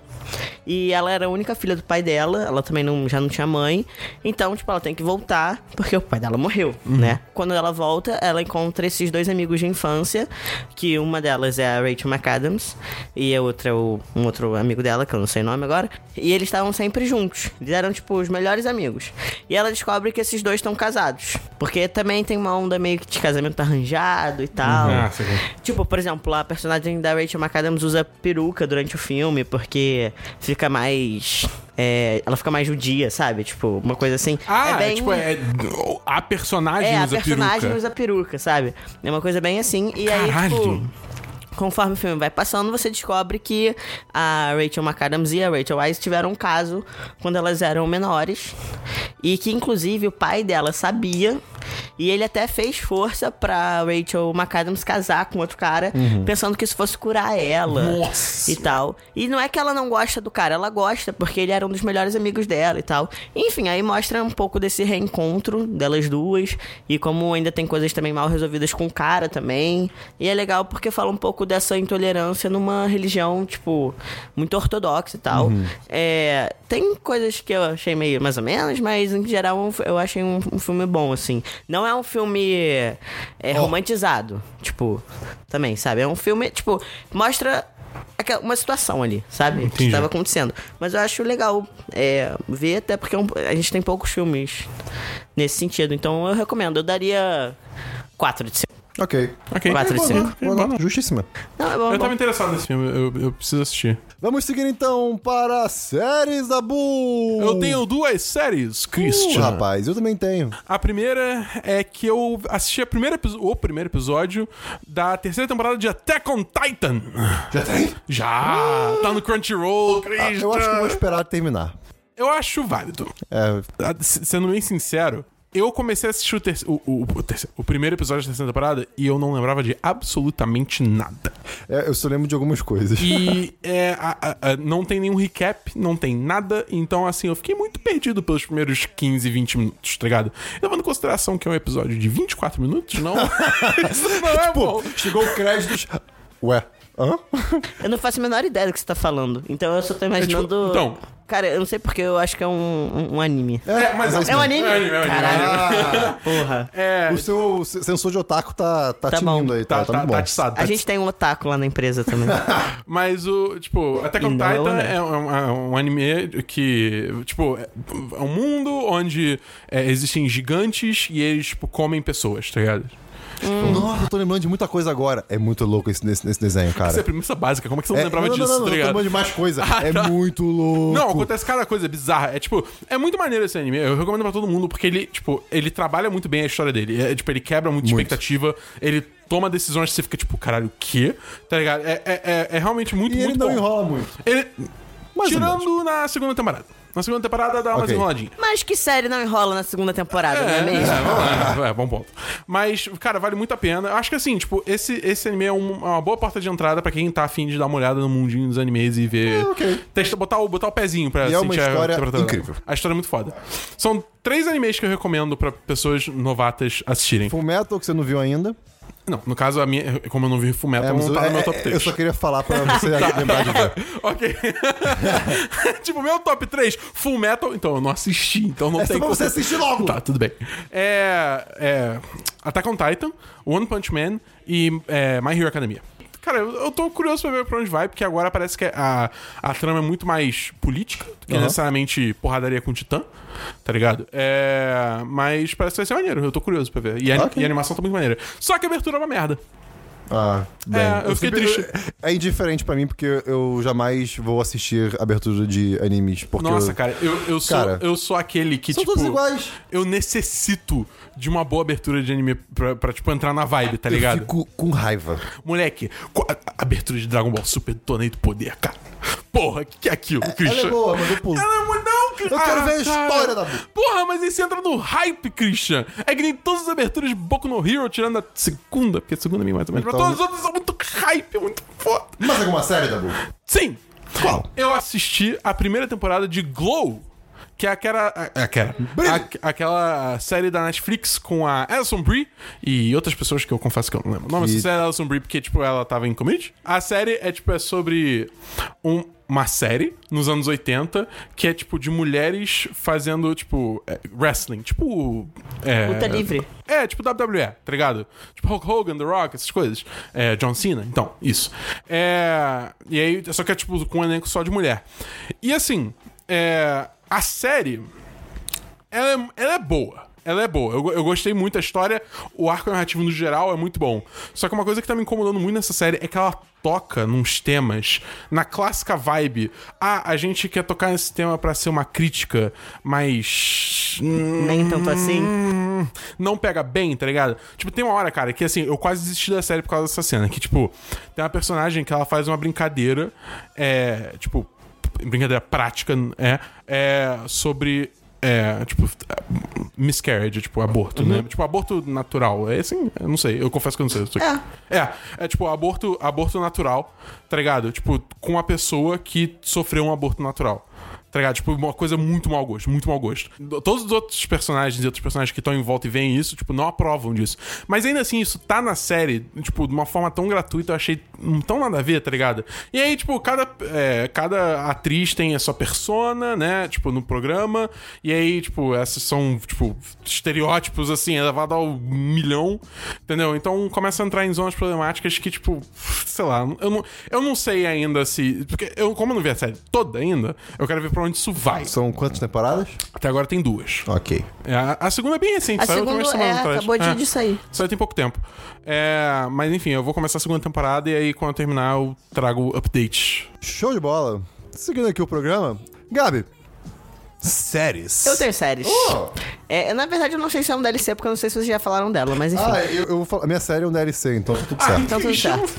E ela era a única filha do pai dela, ela também não, já não tinha mãe. Então, tipo, ela tem que voltar, porque o pai dela morreu, né? Quando ela volta, ela encontra esses dois amigos de infância, que uma delas é a Rachel McAdams, e a outra é o, um outro amigo dela, que eu não sei o nome agora. E eles estavam sempre juntos. Eles eram, tipo, os melhores amigos. E ela descobre que esses dois estão casados. Porque também tem uma onda meio que de casamento arranjado e tal. Lá. Tipo, por exemplo, a personagem da Rachel McAdams usa peruca durante o filme porque fica mais. é, ela fica mais judia, sabe? Tipo, uma coisa assim. Ah, é bem. tipo, é, a personagem É, a usa personagem peruca. usa peruca, sabe? É uma coisa bem assim. E aí, Caralho. tipo. Conforme o filme vai passando, você descobre que a Rachel McAdams e a Rachel Weisz tiveram um caso quando elas eram menores. E que, inclusive, o pai dela sabia. E ele até fez força pra Rachel McAdams casar com outro cara, pensando que isso fosse curar ela Uhum. Nossa. e tal. E não é que ela não gosta do cara, ela gosta, porque ele era um dos melhores amigos dela e tal. Enfim, aí mostra um pouco desse reencontro delas duas e como ainda tem coisas também mal resolvidas com o cara também. E é legal porque fala um pouco dessa intolerância numa religião, tipo, muito ortodoxa e tal. É, tem coisas que eu achei meio mais ou menos, mas em geral eu achei um, um filme bom, assim. Não é um filme é, romantizado, tipo, também, sabe? É um filme, tipo, mostra aquela- uma situação ali, sabe? Que Entendi. estava acontecendo. Mas eu acho legal é, ver, até porque é a gente tem poucos filmes nesse sentido. Então eu recomendo. Eu daria 4 de 5. Ok. Ok. Quatro de É bom, cinco. É bom, né? Justíssima. Não, é bom, é Eu bom. tava interessado nesse filme, eu, eu preciso assistir. Vamos seguir então para séries da Bull. Eu tenho duas séries, Uh, Christian. rapaz, eu também tenho. A primeira é que eu assisti a primeira, o primeiro episódio da terceira temporada de Attack on Titan. Já tem? Já! Tá no Crunchyroll, Ah, Christian. eu acho que eu vou esperar terminar. Eu acho válido. É, Ah, Sendo bem sincero, eu comecei a assistir o, terce- o, o- o o primeiro episódio da terceira temporada e eu não lembrava de absolutamente nada. é, eu só lembro de algumas coisas. E é, a- a- a- não tem nenhum recap, não tem nada. Então, assim, eu fiquei muito perdido pelos primeiros 15, 20 minutos, tá ligado? Levando em consideração que é um episódio de 24 minutos, não. Isso não é bom. Pô, chegou o créditos. Ué, hã? Eu não faço a menor ideia do que você tá falando. Então eu só tô imaginando. tipo, então. Cara, eu não sei porque eu acho que é um, um, um anime. É, mas É um anime? É um anime, é um anime. Caralho. Porra. É, O seu se- sensor de otaku tá, tá, Tá tinindo bom. aí, tá, tá, tá, tá, muito tá bom. atiçado. A tá gente tem um otaku lá na empresa também. Mas o, tipo, Attack on E não é Titan é um, é um anime que, tipo, é é um mundo onde é, existem gigantes e eles, tipo, comem pessoas, tá ligado? Nossa, eu tô lembrando de muita coisa agora. É muito louco esse, nesse, nesse desenho, cara. Essa é a premissa básica. Como é que você não É- lembrava não, disso, não, não, tá não, eu tô ligado? lembrando de mais coisa. Ah, é tá. muito louco. Não, acontece cada coisa bizarra. É tipo, é muito maneiro esse anime. Eu recomendo pra todo mundo porque ele, tipo, ele trabalha muito bem a história dele. É, tipo, ele quebra muito, Muito. expectativa. Ele toma decisões que você fica tipo, caralho, o quê? Tá ligado? É, é, é, é realmente muito, E ele muito não enrola muito. Ele. Tirando na segunda temporada. Na segunda temporada dá umas Ok. enroladinhas. Mas que série não enrola na segunda temporada, não é mesmo? É, vamos lá. é, bom ponto. Mas, cara, vale muito a pena. Eu acho que assim, tipo, esse, esse anime é um- uma boa porta de entrada pra quem tá afim de dar uma olhada no mundinho dos animes e ver. É, ok. Testa, botar, o, botar o pezinho pra E é uma sentir a história temperatura. incrível. A história é muito foda. São três animes que eu recomendo pra pessoas novatas assistirem. Full Metal, que você não viu ainda. Não, no caso, a minha, como eu não vi Fullmetal, mas não tá no meu é- top é- 3. eu só queria falar pra você lembrar de ver. ok. tipo, meu top 3, Full Metal, então eu não assisti, então não É tem pra como- você assistir logo. Tá, tudo bem. É, é. Attack on Titan, One Punch Man e é, My Hero Academia. Cara, eu, eu tô curioso pra ver pra onde vai, porque agora parece que a, a trama é muito mais política do que Aham. necessariamente porradaria com titã, tá ligado? É, mas parece que vai ser maneiro, eu tô curioso pra ver. E a, Ok. e a animação tá muito maneira. Só que a abertura é uma merda. Ah, bem. É, eu fiquei triste. É indiferente pra mim, porque eu jamais vou assistir abertura de animes. Porque Nossa, eu- cara, eu, eu, sou, Cara, eu sou aquele que, São tipo. todos iguais. Eu necessito de uma boa abertura de anime pra, pra, tipo, entrar na vibe, tá ligado? Eu fico com raiva. Moleque, abertura de Dragon Ball Super do Torneio do Poder, cara. Porra, o que, que é aquilo, Christian? Ela é boa, mas eu pulo. Ela é muito. Eu quero ver a cara. história da Bu. Porra, mas aí você entra no hype, Christian. É que nem todas as aberturas de Boku no Hero, tirando a segunda, porque a segunda é meio mais ou menos. Então- todas as outras são muito hype, muito foda. Mas alguma série, Dabu? Sim. Qual? Eu assisti a primeira temporada de Glow. Que é aquela. a- Aquela. a- aquela série da Netflix com a Alison Brie e outras pessoas que eu confesso que eu não lembro. o nome dessa série é Alison Brie porque, tipo, ela tava em community. A série é, tipo, é sobre um- uma série nos anos 80 que é, tipo, de mulheres fazendo, tipo, é, wrestling. Tipo. É, Luta livre. é, tipo WWE, tá ligado? Tipo Hulk Hogan, The Rock, essas coisas. É, John Cena, então, isso. É, e aí, só que é tipo com um elenco só de mulher. E assim, é, a série, ela é, ela é boa. Ela é boa. Eu, eu gostei muito da história. O arco narrativo no geral é muito bom. Só que uma coisa que tá me incomodando muito nessa série é que ela toca nos temas na clássica vibe. Ah, a gente quer tocar nesse tema pra ser uma crítica, mas. Nem tanto assim. Hum, não pega bem, tá ligado? Tipo, tem uma hora, cara, que assim, eu quase desisti da série por causa dessa cena. Que, tipo, tem uma personagem que ela faz uma brincadeira, é, tipo, brincadeira prática, é, é sobre. É, tipo, miscarriage, tipo, aborto, né? Tipo, aborto natural. É assim, eu não sei, eu confesso que eu não sei. Eu É. é, é tipo aborto, aborto natural, tá ligado? Tipo, com a pessoa que sofreu um aborto natural. Tá ligado? Tipo, uma coisa muito mau gosto, muito mau gosto. Todos os outros personagens e outros personagens que estão em volta e veem isso, tipo, não aprovam disso. Mas ainda assim, isso tá na série, tipo, de uma forma tão gratuita, eu achei tão nada a ver, tá ligado? E aí, tipo, cada, é, cada atriz tem a sua persona, né? Tipo, no programa. E aí, tipo, essas são, tipo, estereótipos, assim, elevado ao milhão, entendeu? Então começa a entrar em zonas problemáticas que, tipo, sei lá, eu não, eu não sei ainda se. Porque eu, como eu não vi a série toda ainda, eu quero ver pra onde isso vai. São quantas temporadas? Até agora tem duas. Ok. É, a, a segunda é bem recente, A saiu segunda semanas é, atrás. acabou de, É. de sair. Saiu tem pouco tempo. É, mas enfim, eu vou começar a segunda temporada e aí quando eu terminar eu trago updates. Show de bola. Seguindo aqui o programa, Gabi. Séries. Eu tenho séries. Oh! É, na verdade, eu não sei se é um DLC, porque eu não sei se vocês já falaram dela, mas enfim. Ah, eu, eu vou falar. Minha série é um DLC, então tá tudo certo. então tudo certo.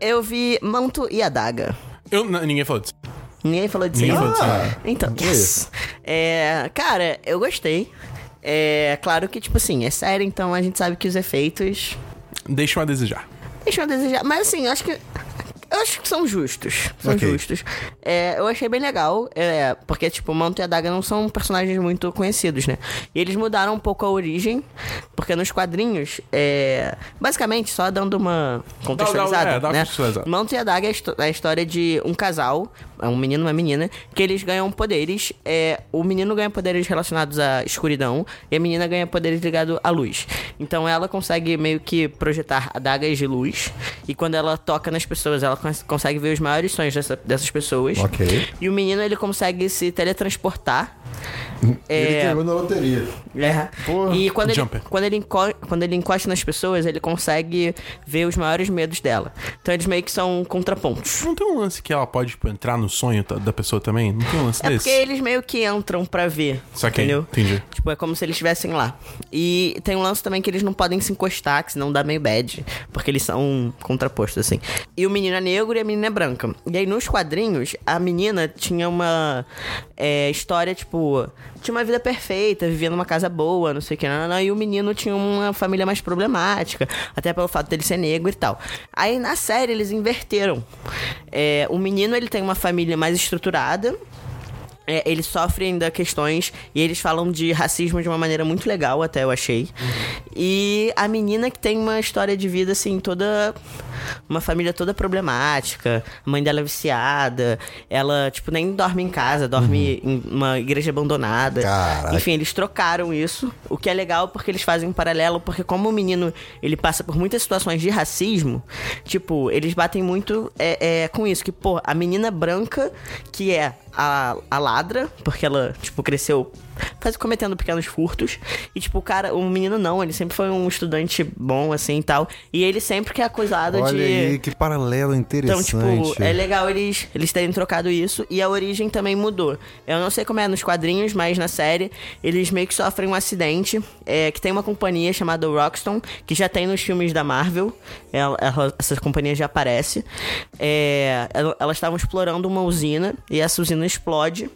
Eu vi Manto e Adaga. Eu, n- ninguém falou disso. Ninguém falou disso aí. Ninguém falou disso. Ah, Então, yes. É, cara, eu gostei. É claro que, tipo assim, é sério, então a gente sabe que os efeitos Deixa eu a desejar. deixam a desejar. Mas assim, eu acho que. Eu acho que são justos. São Ok. justos. É, eu achei bem legal. É, porque, tipo, Manto e a Daga não são personagens muito conhecidos, né? E eles mudaram um pouco a origem. Porque nos quadrinhos, é, basicamente, só dando uma contextualizada. é, dá uma né? contextualizada. Manto e a Daga é a é a história de um casal, é um menino e uma menina, que eles ganham poderes. É, o menino ganha poderes relacionados à escuridão e a menina ganha poderes ligados à luz. Então ela consegue meio que projetar adagas de luz. E quando ela toca nas pessoas, ela cons- consegue ver os maiores sonhos dessa- dessas pessoas. Ok. E o menino ele consegue se teletransportar Ele É, ganhou na loteria. é. Porra. E quando ele, Jumper. quando, ele enco- quando ele encosta nas pessoas, ele consegue ver os maiores medos dela. Então eles meio que são contrapontos. Não tem um lance que ela pode, tipo, entrar no sonho da pessoa também? Não tem um lance É desse? porque eles meio que entram pra ver. Saquei, Entendeu? entendi. Tipo, é como se eles estivessem lá. E tem um lance também que eles não podem se encostar, que senão dá meio bad. Porque eles são contrapostos, assim. E o menino é negro e a menina é branca. E aí, nos quadrinhos, a menina tinha uma é, história, tipo... Tinha uma vida perfeita, vivia numa casa boa, não sei o que, não, não, e o menino tinha uma família mais problemática, até pelo fato dele ser negro e tal. Aí, na série, eles inverteram. É, o menino, ele tem uma família mais estruturada, é, eles sofrem ainda questões e eles falam de racismo de uma maneira muito legal, até eu achei. E a menina que tem uma história de vida, assim, toda. Uma família toda problemática. A mãe dela é viciada. Ela, tipo, nem dorme em casa, dorme em uma igreja abandonada. Caraca. Enfim, eles trocaram isso. O que é legal porque eles fazem um paralelo, porque como o menino ele passa por muitas situações de racismo, tipo, eles batem muito é, é, com isso. Que, pô, a menina branca, que é a, a ladra, porque ela, tipo, cresceu faz cometendo pequenos furtos. E, tipo, o cara, o menino não, ele sempre foi um estudante bom, assim e tal. E ele sempre que é acusado Olha de. aí, que paralelo Então, interessante. tipo, é legal eles, eles terem trocado isso e a origem também mudou. Eu não sei como é nos quadrinhos, mas na série eles meio que sofrem um acidente é, que tem uma companhia chamada Rockstone, que já tem nos filmes da Marvel. Ela- ela- essa companhia já aparece. É, ela- elas estavam explorando uma usina e essa usina explode.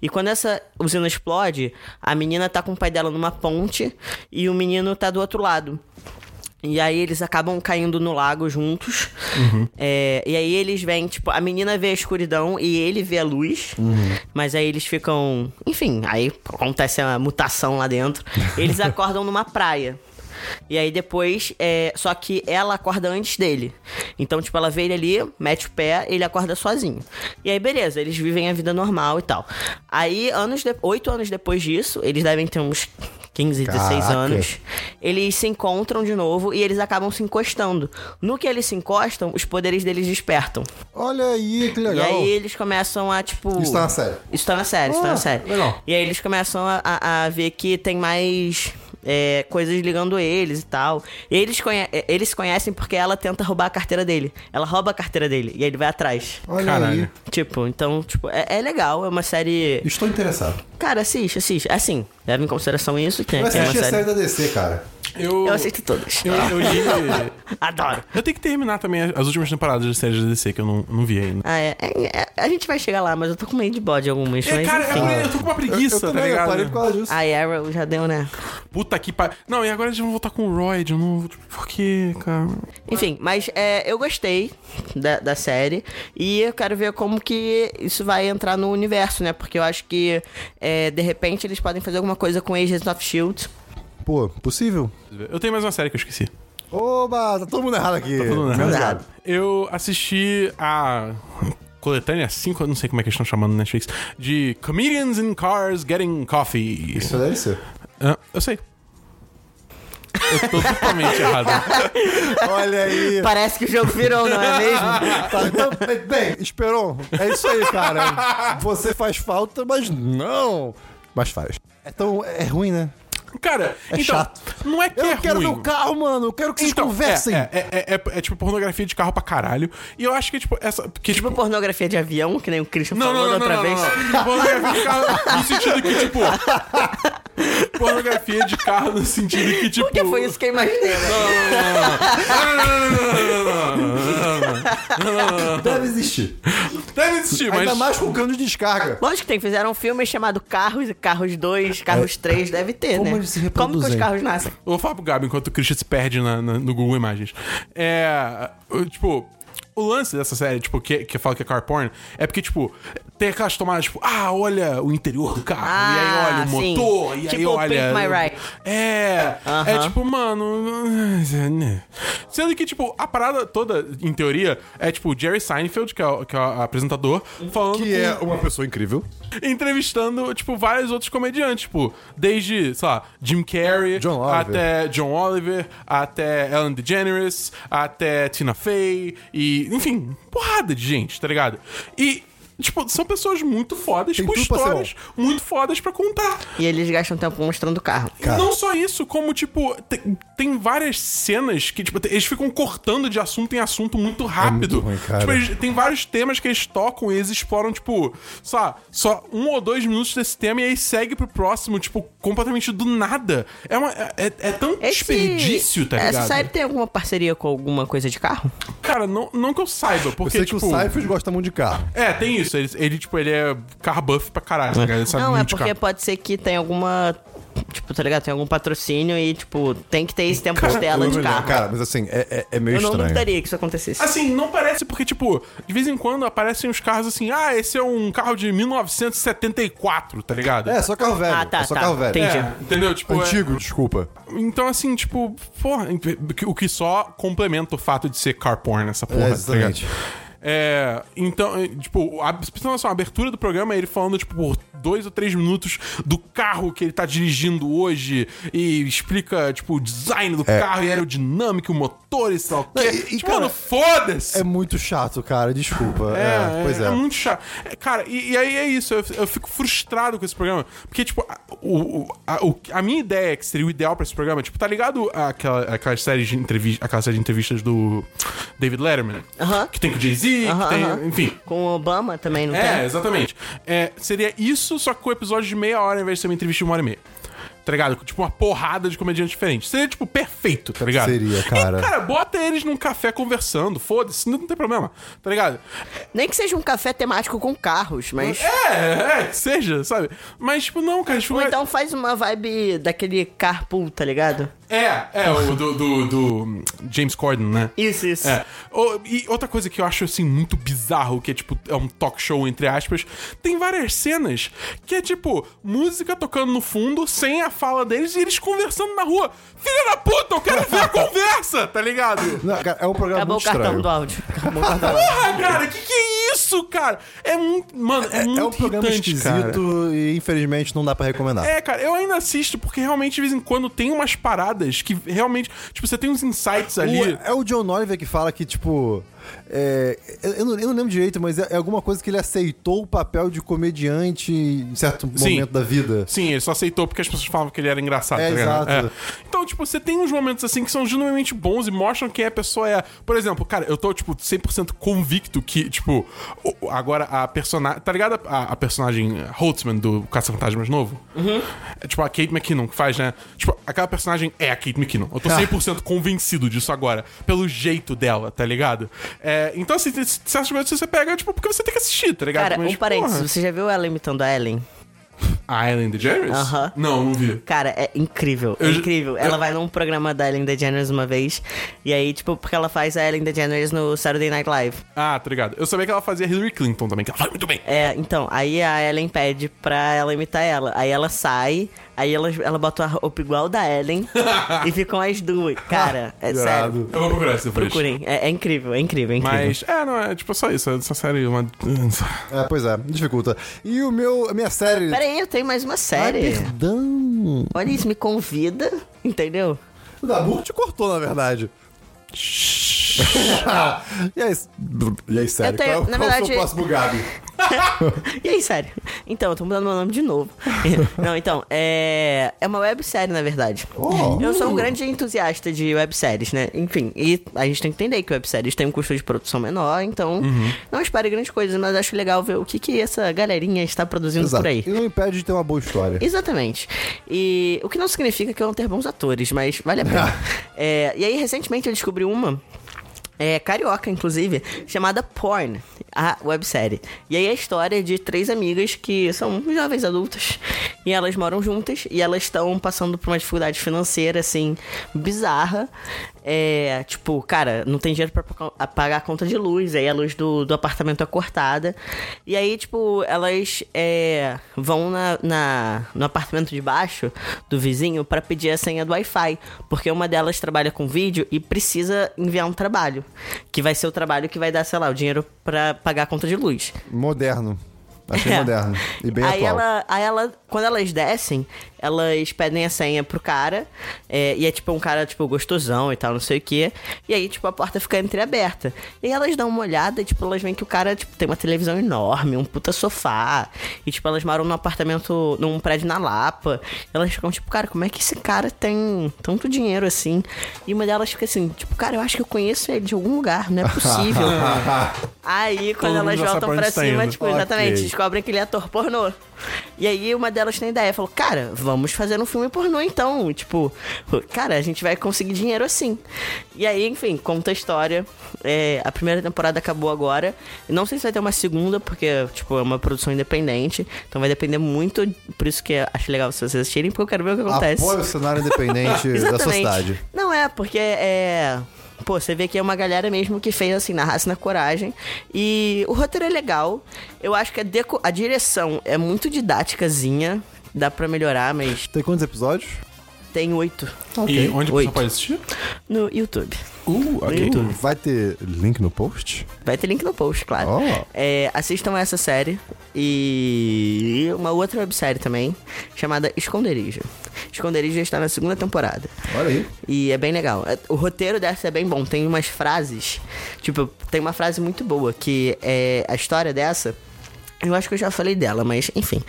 E quando essa usina explode, a menina tá com o pai dela numa ponte e o menino tá do outro lado. E aí eles acabam caindo no lago juntos. É, e aí eles vêm, tipo, a menina vê a escuridão e ele vê a luz. Mas aí eles ficam. Enfim, aí acontece a mutação lá dentro. Eles acordam numa praia. E aí depois, é, só que ela acorda antes dele. Então, tipo, ela vê ele ali, mete o pé, ele acorda sozinho. E aí, beleza, eles vivem a vida normal e tal. Aí, anos de... oito anos depois disso, eles devem ter uns 15, 16 Caraca. anos. Eles se encontram de novo e eles acabam se encostando. No que eles se encostam, os poderes deles despertam. Olha aí, que E legal. aí eles começam a, tipo. Isso tá na série? Isso tá na série, isso tá Ah, na série. legal. E aí eles começam a, a- a ver que tem mais. É, coisas ligando eles e tal. E eles, conhe eles se conhecem porque ela tenta roubar a carteira dele. Ela rouba a carteira dele e aí ele vai atrás. Olha Caralho. aí. Tipo, então, tipo, é, é legal, é uma série. Estou interessado. Cara, assiste, assiste. Assim, leva em consideração isso, que, Eu que é uma série. série da DC, cara. Eu, Eu assisto todas. eu, eu li. Adoro. Eu tenho que terminar também as últimas temporadas de séries da DC que eu não, não vi ainda. Ah, é, é, é, A gente vai chegar lá, mas eu tô com meio de bode algumas. É, mas cara, enfim. eu, eu tô com uma preguiça, eu, eu tá também, eu ligado? parei por causa disso. A Arrow já deu, né? Puta que pariu. Não, e agora eles vão voltar com o Roy de novo. Tipo, Por quê, cara? Enfim, mas é, eu gostei da, da série e eu quero ver como que isso vai entrar no universo, né? Porque eu acho que é, de repente eles podem fazer alguma coisa com Agents of Shield. Pô, possível? Eu tenho mais uma série que eu esqueci. Oba, tá todo mundo errado aqui. Todo mundo errado. errado. Eu assisti a coletânea 5, eu não sei como é que eles estão chamando no Netflix, de Comedians in Cars Getting Coffee. Isso deve ser. Ah, eu sei. Eu tô totalmente errado. Olha aí. Parece que o jogo virou, não é mesmo? Tá, então, bem, Esperon, é isso aí, cara. Você faz falta, mas não. Mas faz. É tão. É ruim, né? Cara, É então, chato. não é que Eu é quero ruim. ver o carro, mano. Eu quero que vocês Então, conversem. É, é, é, é- é tipo pornografia de carro pra caralho. E eu acho que, tipo, essa. Que, Tipo pornografia de avião, que nem o Christian Não, falou não, não, da outra não, vez. não, não. Pornografia de carro no sentido que, tipo. pornografia de carro no sentido que, tipo. Porque foi isso que eu imaginei, né? Deve existir. Deve existir, mas. Ainda mais com cano de descarga. Lógico que tem, fizeram um filme chamado Carros, e Carros 2, Carros 3, deve ter, Como né? eles se Como que os reproduzem? carros nascem? Eu vou falar pro Gabi enquanto o Christian se perde na- na- no Google Imagens. É. eu, Tipo. O lance dessa série, tipo, que, que fala que é car porn, é porque, tipo, tem aquelas tomadas, tipo, ah, olha o interior do carro, e aí Ah, olha o sim. motor, e aí Tipo olha. Pimp My Ride. É. É Aham. tipo, mano. Sendo que, tipo, a parada toda, em teoria, é tipo o Jerry Seinfeld, que é o, que é o apresentador, falando. Que com- é uma pessoa incrível. entrevistando, tipo, vários outros comediantes, tipo, desde, sei lá, Jim Carrey, John até John Oliver, até Ellen DeGeneres, até Tina Fey, e, enfim, porrada de gente, tá ligado? E tipo, são pessoas muito fodas, Tem com tudo pra ser histórias muito fodas pra contar. E eles gastam tempo mostrando o carro. Cara. Não só isso, como, tipo, tem, tem várias cenas que, tipo, eles ficam cortando de assunto em assunto muito rápido. muito ruim, cara. Tipo, eles- tem vários temas que eles tocam e eles exploram, tipo, só, só um ou dois minutos desse tema e aí segue pro próximo, tipo, completamente do nada. É, uma, é, é- é tão Esse- desperdício, tá ligado? Essa série tem alguma parceria com alguma coisa de carro? Cara, não, não que eu saiba, Eu porque, sei tipo... que o Seifert gosta muito de carro. É, tem isso. Ele, ele, tipo, ele é car buff pra caralho, tá ligado? Não, é porque carro. pode ser que tem alguma. Tipo, tá ligado? Tem algum patrocínio e, tipo, tem que ter esse tempo Cara, de tela Eu de carro. Cara, mas assim, é, é- é meio eu não estranho. duvidaria que isso acontecesse. Assim, não parece porque, tipo, de vez em quando aparecem os carros assim, ah, esse é um carro de 1974, tá ligado? É, só carro velho. Ah, tá, é só tá. carro velho. Entendi. É, entendeu? Tipo, é- Antigo, desculpa. então, assim, tipo, porra, o que só complementa o fato de ser car porn essa porra, É, tá exatamente. ligado? É, então, é, tipo, a, noção, a abertura do programa é ele falando, tipo, por dois ou três minutos do carro que ele tá dirigindo hoje e explica, tipo, o design do carro e aerodinâmica, o motor e tal. Não, e- tipo, cara, mano, foda-se! É muito chato, cara, desculpa. É, É, pois é, é. muito chato. É, Cara, e, e aí é isso, eu, eu fico frustrado com esse programa. Porque, tipo, a, o, a, o- a minha ideia que seria o ideal pra esse programa, tipo, tá ligado aquela, aquelas séries de entrevistas, aquela série de entrevistas do David Letterman? Aham. Que tem com o Jay-Z, Aham, que tem, aham. enfim. Com o Obama também, não É, tem? exatamente. É, seria isso, só que com episódio de meia hora ao invés de ser uma entrevista de uma hora e meia. Tá ligado? Com, Tipo, uma porrada de comediantes diferentes. Seria, tipo, perfeito, tá ligado? Seria, cara. E, cara, bota eles num café conversando, foda-se, não, não tem problema, tá ligado? Nem que seja um café temático com carros, mas. É, é, que seja, sabe? Mas, tipo, não, cara, tipo, Ou então faz uma vibe daquele carpool, tá ligado? É, é, o do, do, do James Corden, né? Isso, isso. É. O- e outra coisa que eu acho, assim, muito bizarro, que é, tipo, é um talk show, entre aspas, tem várias cenas que é, tipo, música tocando no fundo, sem a fala deles, e eles conversando na rua. Filha da puta, eu quero ver a conversa, tá ligado? Não, cara, é um programa Acabou o muito cartão estranho. do áudio. Acabou o cartão do áudio. Porra, cara, que que é isso, cara? É muito, mano, é, É, muito é um programa irritante, esquisito cara. e infelizmente não dá pra recomendar. É, cara, eu ainda assisto porque realmente de vez em quando tem umas paradas que realmente. Tipo, você tem uns insights ali. O- é o John Oliver que fala que, tipo. É, eu, não, eu não lembro direito, mas é, é alguma coisa que ele aceitou o papel de comediante em certo Sim. momento da vida. Sim, ele só aceitou porque as pessoas falavam que ele era engraçado. É, tá ligado? exato. É. Então, tipo, você tem uns momentos assim que são genuinamente bons e mostram quem a pessoa é. Por exemplo, cara, eu tô, tipo, 100% convicto que, tipo, agora a personagem. Tá ligado a, a personagem Holtzman do Caça-Fantasmas novo? Uhum. É, tipo, a Kate McKinnon que faz, né? Tipo, aquela personagem é a Kate McKinnon. Eu tô Ah. 100% convencido disso agora. Pelo jeito dela, tá ligado? É, então, assim, momentos que você pega, tipo, porque você tem que assistir, tá ligado? Cara, Mas, um parênteses. porra. Você já viu ela imitando a Ellen? A Ellen DeGeneres? Aham. Não, não vi. Cara, é incrível, é Eu- incrível. Ela vai num programa da Ellen DeGeneres uma vez, e aí, tipo, porque ela faz a Ellen DeGeneres no Saturday Night Live. Ah, tá ligado. Eu sabia que ela fazia Hillary Clinton também, que ela faz muito bem. É, então, aí a Ellen pede pra ela imitar ela. Aí ela sai, aí ela, ela bota a roupa igual da Ellen e ficam as duas. Cara, é sério. Eu vou procurar isso depois. Procurem. É, é incrível, é incrível, é incrível. Mas, é, não, é tipo só isso. Essa série é uma. É, pois é, dificulta. E o meu, a minha série. Pera aí, eu tenho mais uma Ai, série. perdão. Olha isso, me convida, entendeu? O Dabu te cortou, na verdade. e aí, e aí sério, Eu tenho- qual, na qual é o verdade- seu próximo Gabi? E aí, sério? Então, eu tô mudando meu nome de novo. Não, então, é. É uma websérie, na verdade. Oh. Eu sou um grande entusiasta de webséries, né? Enfim, e a gente tem que entender que webséries têm um custo de produção menor, então não espere grandes coisas, mas acho legal ver o que, que essa galerinha está produzindo Exato. por aí. E não impede de ter uma boa história. Exatamente. E o que não significa que vão ter bons atores, mas vale a pena. É, e aí, recentemente, eu descobri uma. É, carioca, inclusive, chamada Porn, a websérie. E aí a história de três amigas que são jovens adultas e elas moram juntas e elas estão passando por uma dificuldade financeira, assim, bizarra. É, tipo, cara, não tem dinheiro pra pa- a pagar a conta de luz, aí a luz do, do apartamento é cortada. E aí, tipo, elas é, vão na, na- no apartamento de baixo do vizinho pra pedir a senha do Wi-Fi. Porque uma delas trabalha com vídeo e precisa enviar um trabalho. Que vai ser o trabalho que vai dar, sei lá, o dinheiro pra pagar a conta de luz. Moderno. Achei É. moderno. E bem aí atual. ela, aí ela, quando elas descem, elas pedem a senha pro cara, é, e é tipo um cara, tipo, gostosão e tal, não sei o quê. E aí, tipo, a porta fica entreaberta. E aí elas dão uma olhada e, tipo, elas veem que o cara, tipo, tem uma televisão enorme, um puta sofá. E, tipo, elas moram num apartamento, num prédio na Lapa. Elas ficam, tipo, cara, como é que esse cara tem tanto dinheiro assim? E uma delas fica assim, tipo, cara, eu acho que eu conheço ele de algum lugar, não é possível. aí, quando Todo elas voltam pra tá cima, indo. tipo, exatamente, Ok. descobrem que ele é ator pornô. E aí uma delas tem ideia, falou, cara, vamos fazer um filme pornô então. Tipo, cara, a gente vai conseguir dinheiro assim. E aí, enfim, conta a história. É, a primeira temporada acabou agora. Não sei se vai ter uma segunda, porque, tipo, é uma produção independente. Então vai depender muito. Por isso que acho legal vocês assistirem, porque eu quero ver o que acontece. Apoia o cenário independente da cidade. Não é, porque é. Pô, você vê que é uma galera mesmo que fez assim, na raça e na coragem. E o roteiro é legal. Eu acho que a, a direção é muito didáticazinha. Dá pra melhorar, mas Tem quantos episódios? tem oito E onde Oito. pessoa pode assistir? no YouTube. Uh, ok. YouTube. Vai ter link no post? Vai ter link no post, claro. Oh. É, assistam essa série e uma outra websérie também, chamada Esconderijo. Esconderijo está na segunda temporada. Olha aí. E é bem legal. É, O roteiro dessa é bem bom. Tem umas frases. Tipo, tem uma frase muito boa que é a história dessa. Eu acho que eu já falei dela, mas enfim.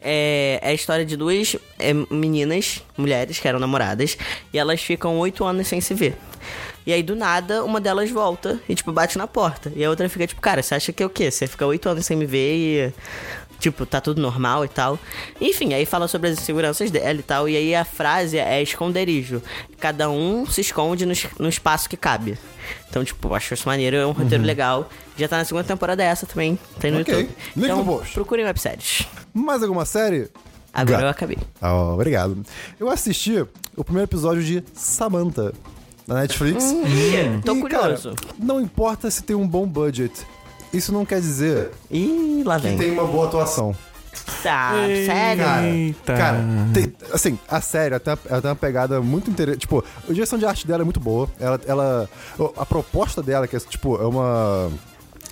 É, é a história de duas é, meninas, mulheres, que eram namoradas, e elas ficam oito anos sem se ver. E aí, do nada, uma delas volta e, tipo, bate na porta. E a outra fica, tipo, cara, você acha que é o quê? Você fica oito anos sem me ver e. Tipo, tá tudo normal e tal. Enfim, aí fala sobre as inseguranças dela e tal. E aí a frase é esconderijo. Cada um se esconde no, no espaço que cabe. Então, tipo, acho isso maneiro, é um roteiro legal. Já tá na segunda temporada essa também. Tem no Ok. YouTube. Link então, no post. procurem webséries. Mais alguma série? Agora eu acabei. Ah, obrigado. Eu assisti o primeiro episódio de Samantha na Netflix. Ih, tô E, curioso. Cara, não importa se tem um bom budget. Isso não quer dizer Ih, lá que vem. tem uma boa atuação. Tá, sério? Cara, Eita. cara tem- assim, a série ela tem, uma- ela tem uma pegada muito interessante. Tipo, a direção de arte dela é muito boa. Ela, ela, a proposta dela, que é, tipo, é uma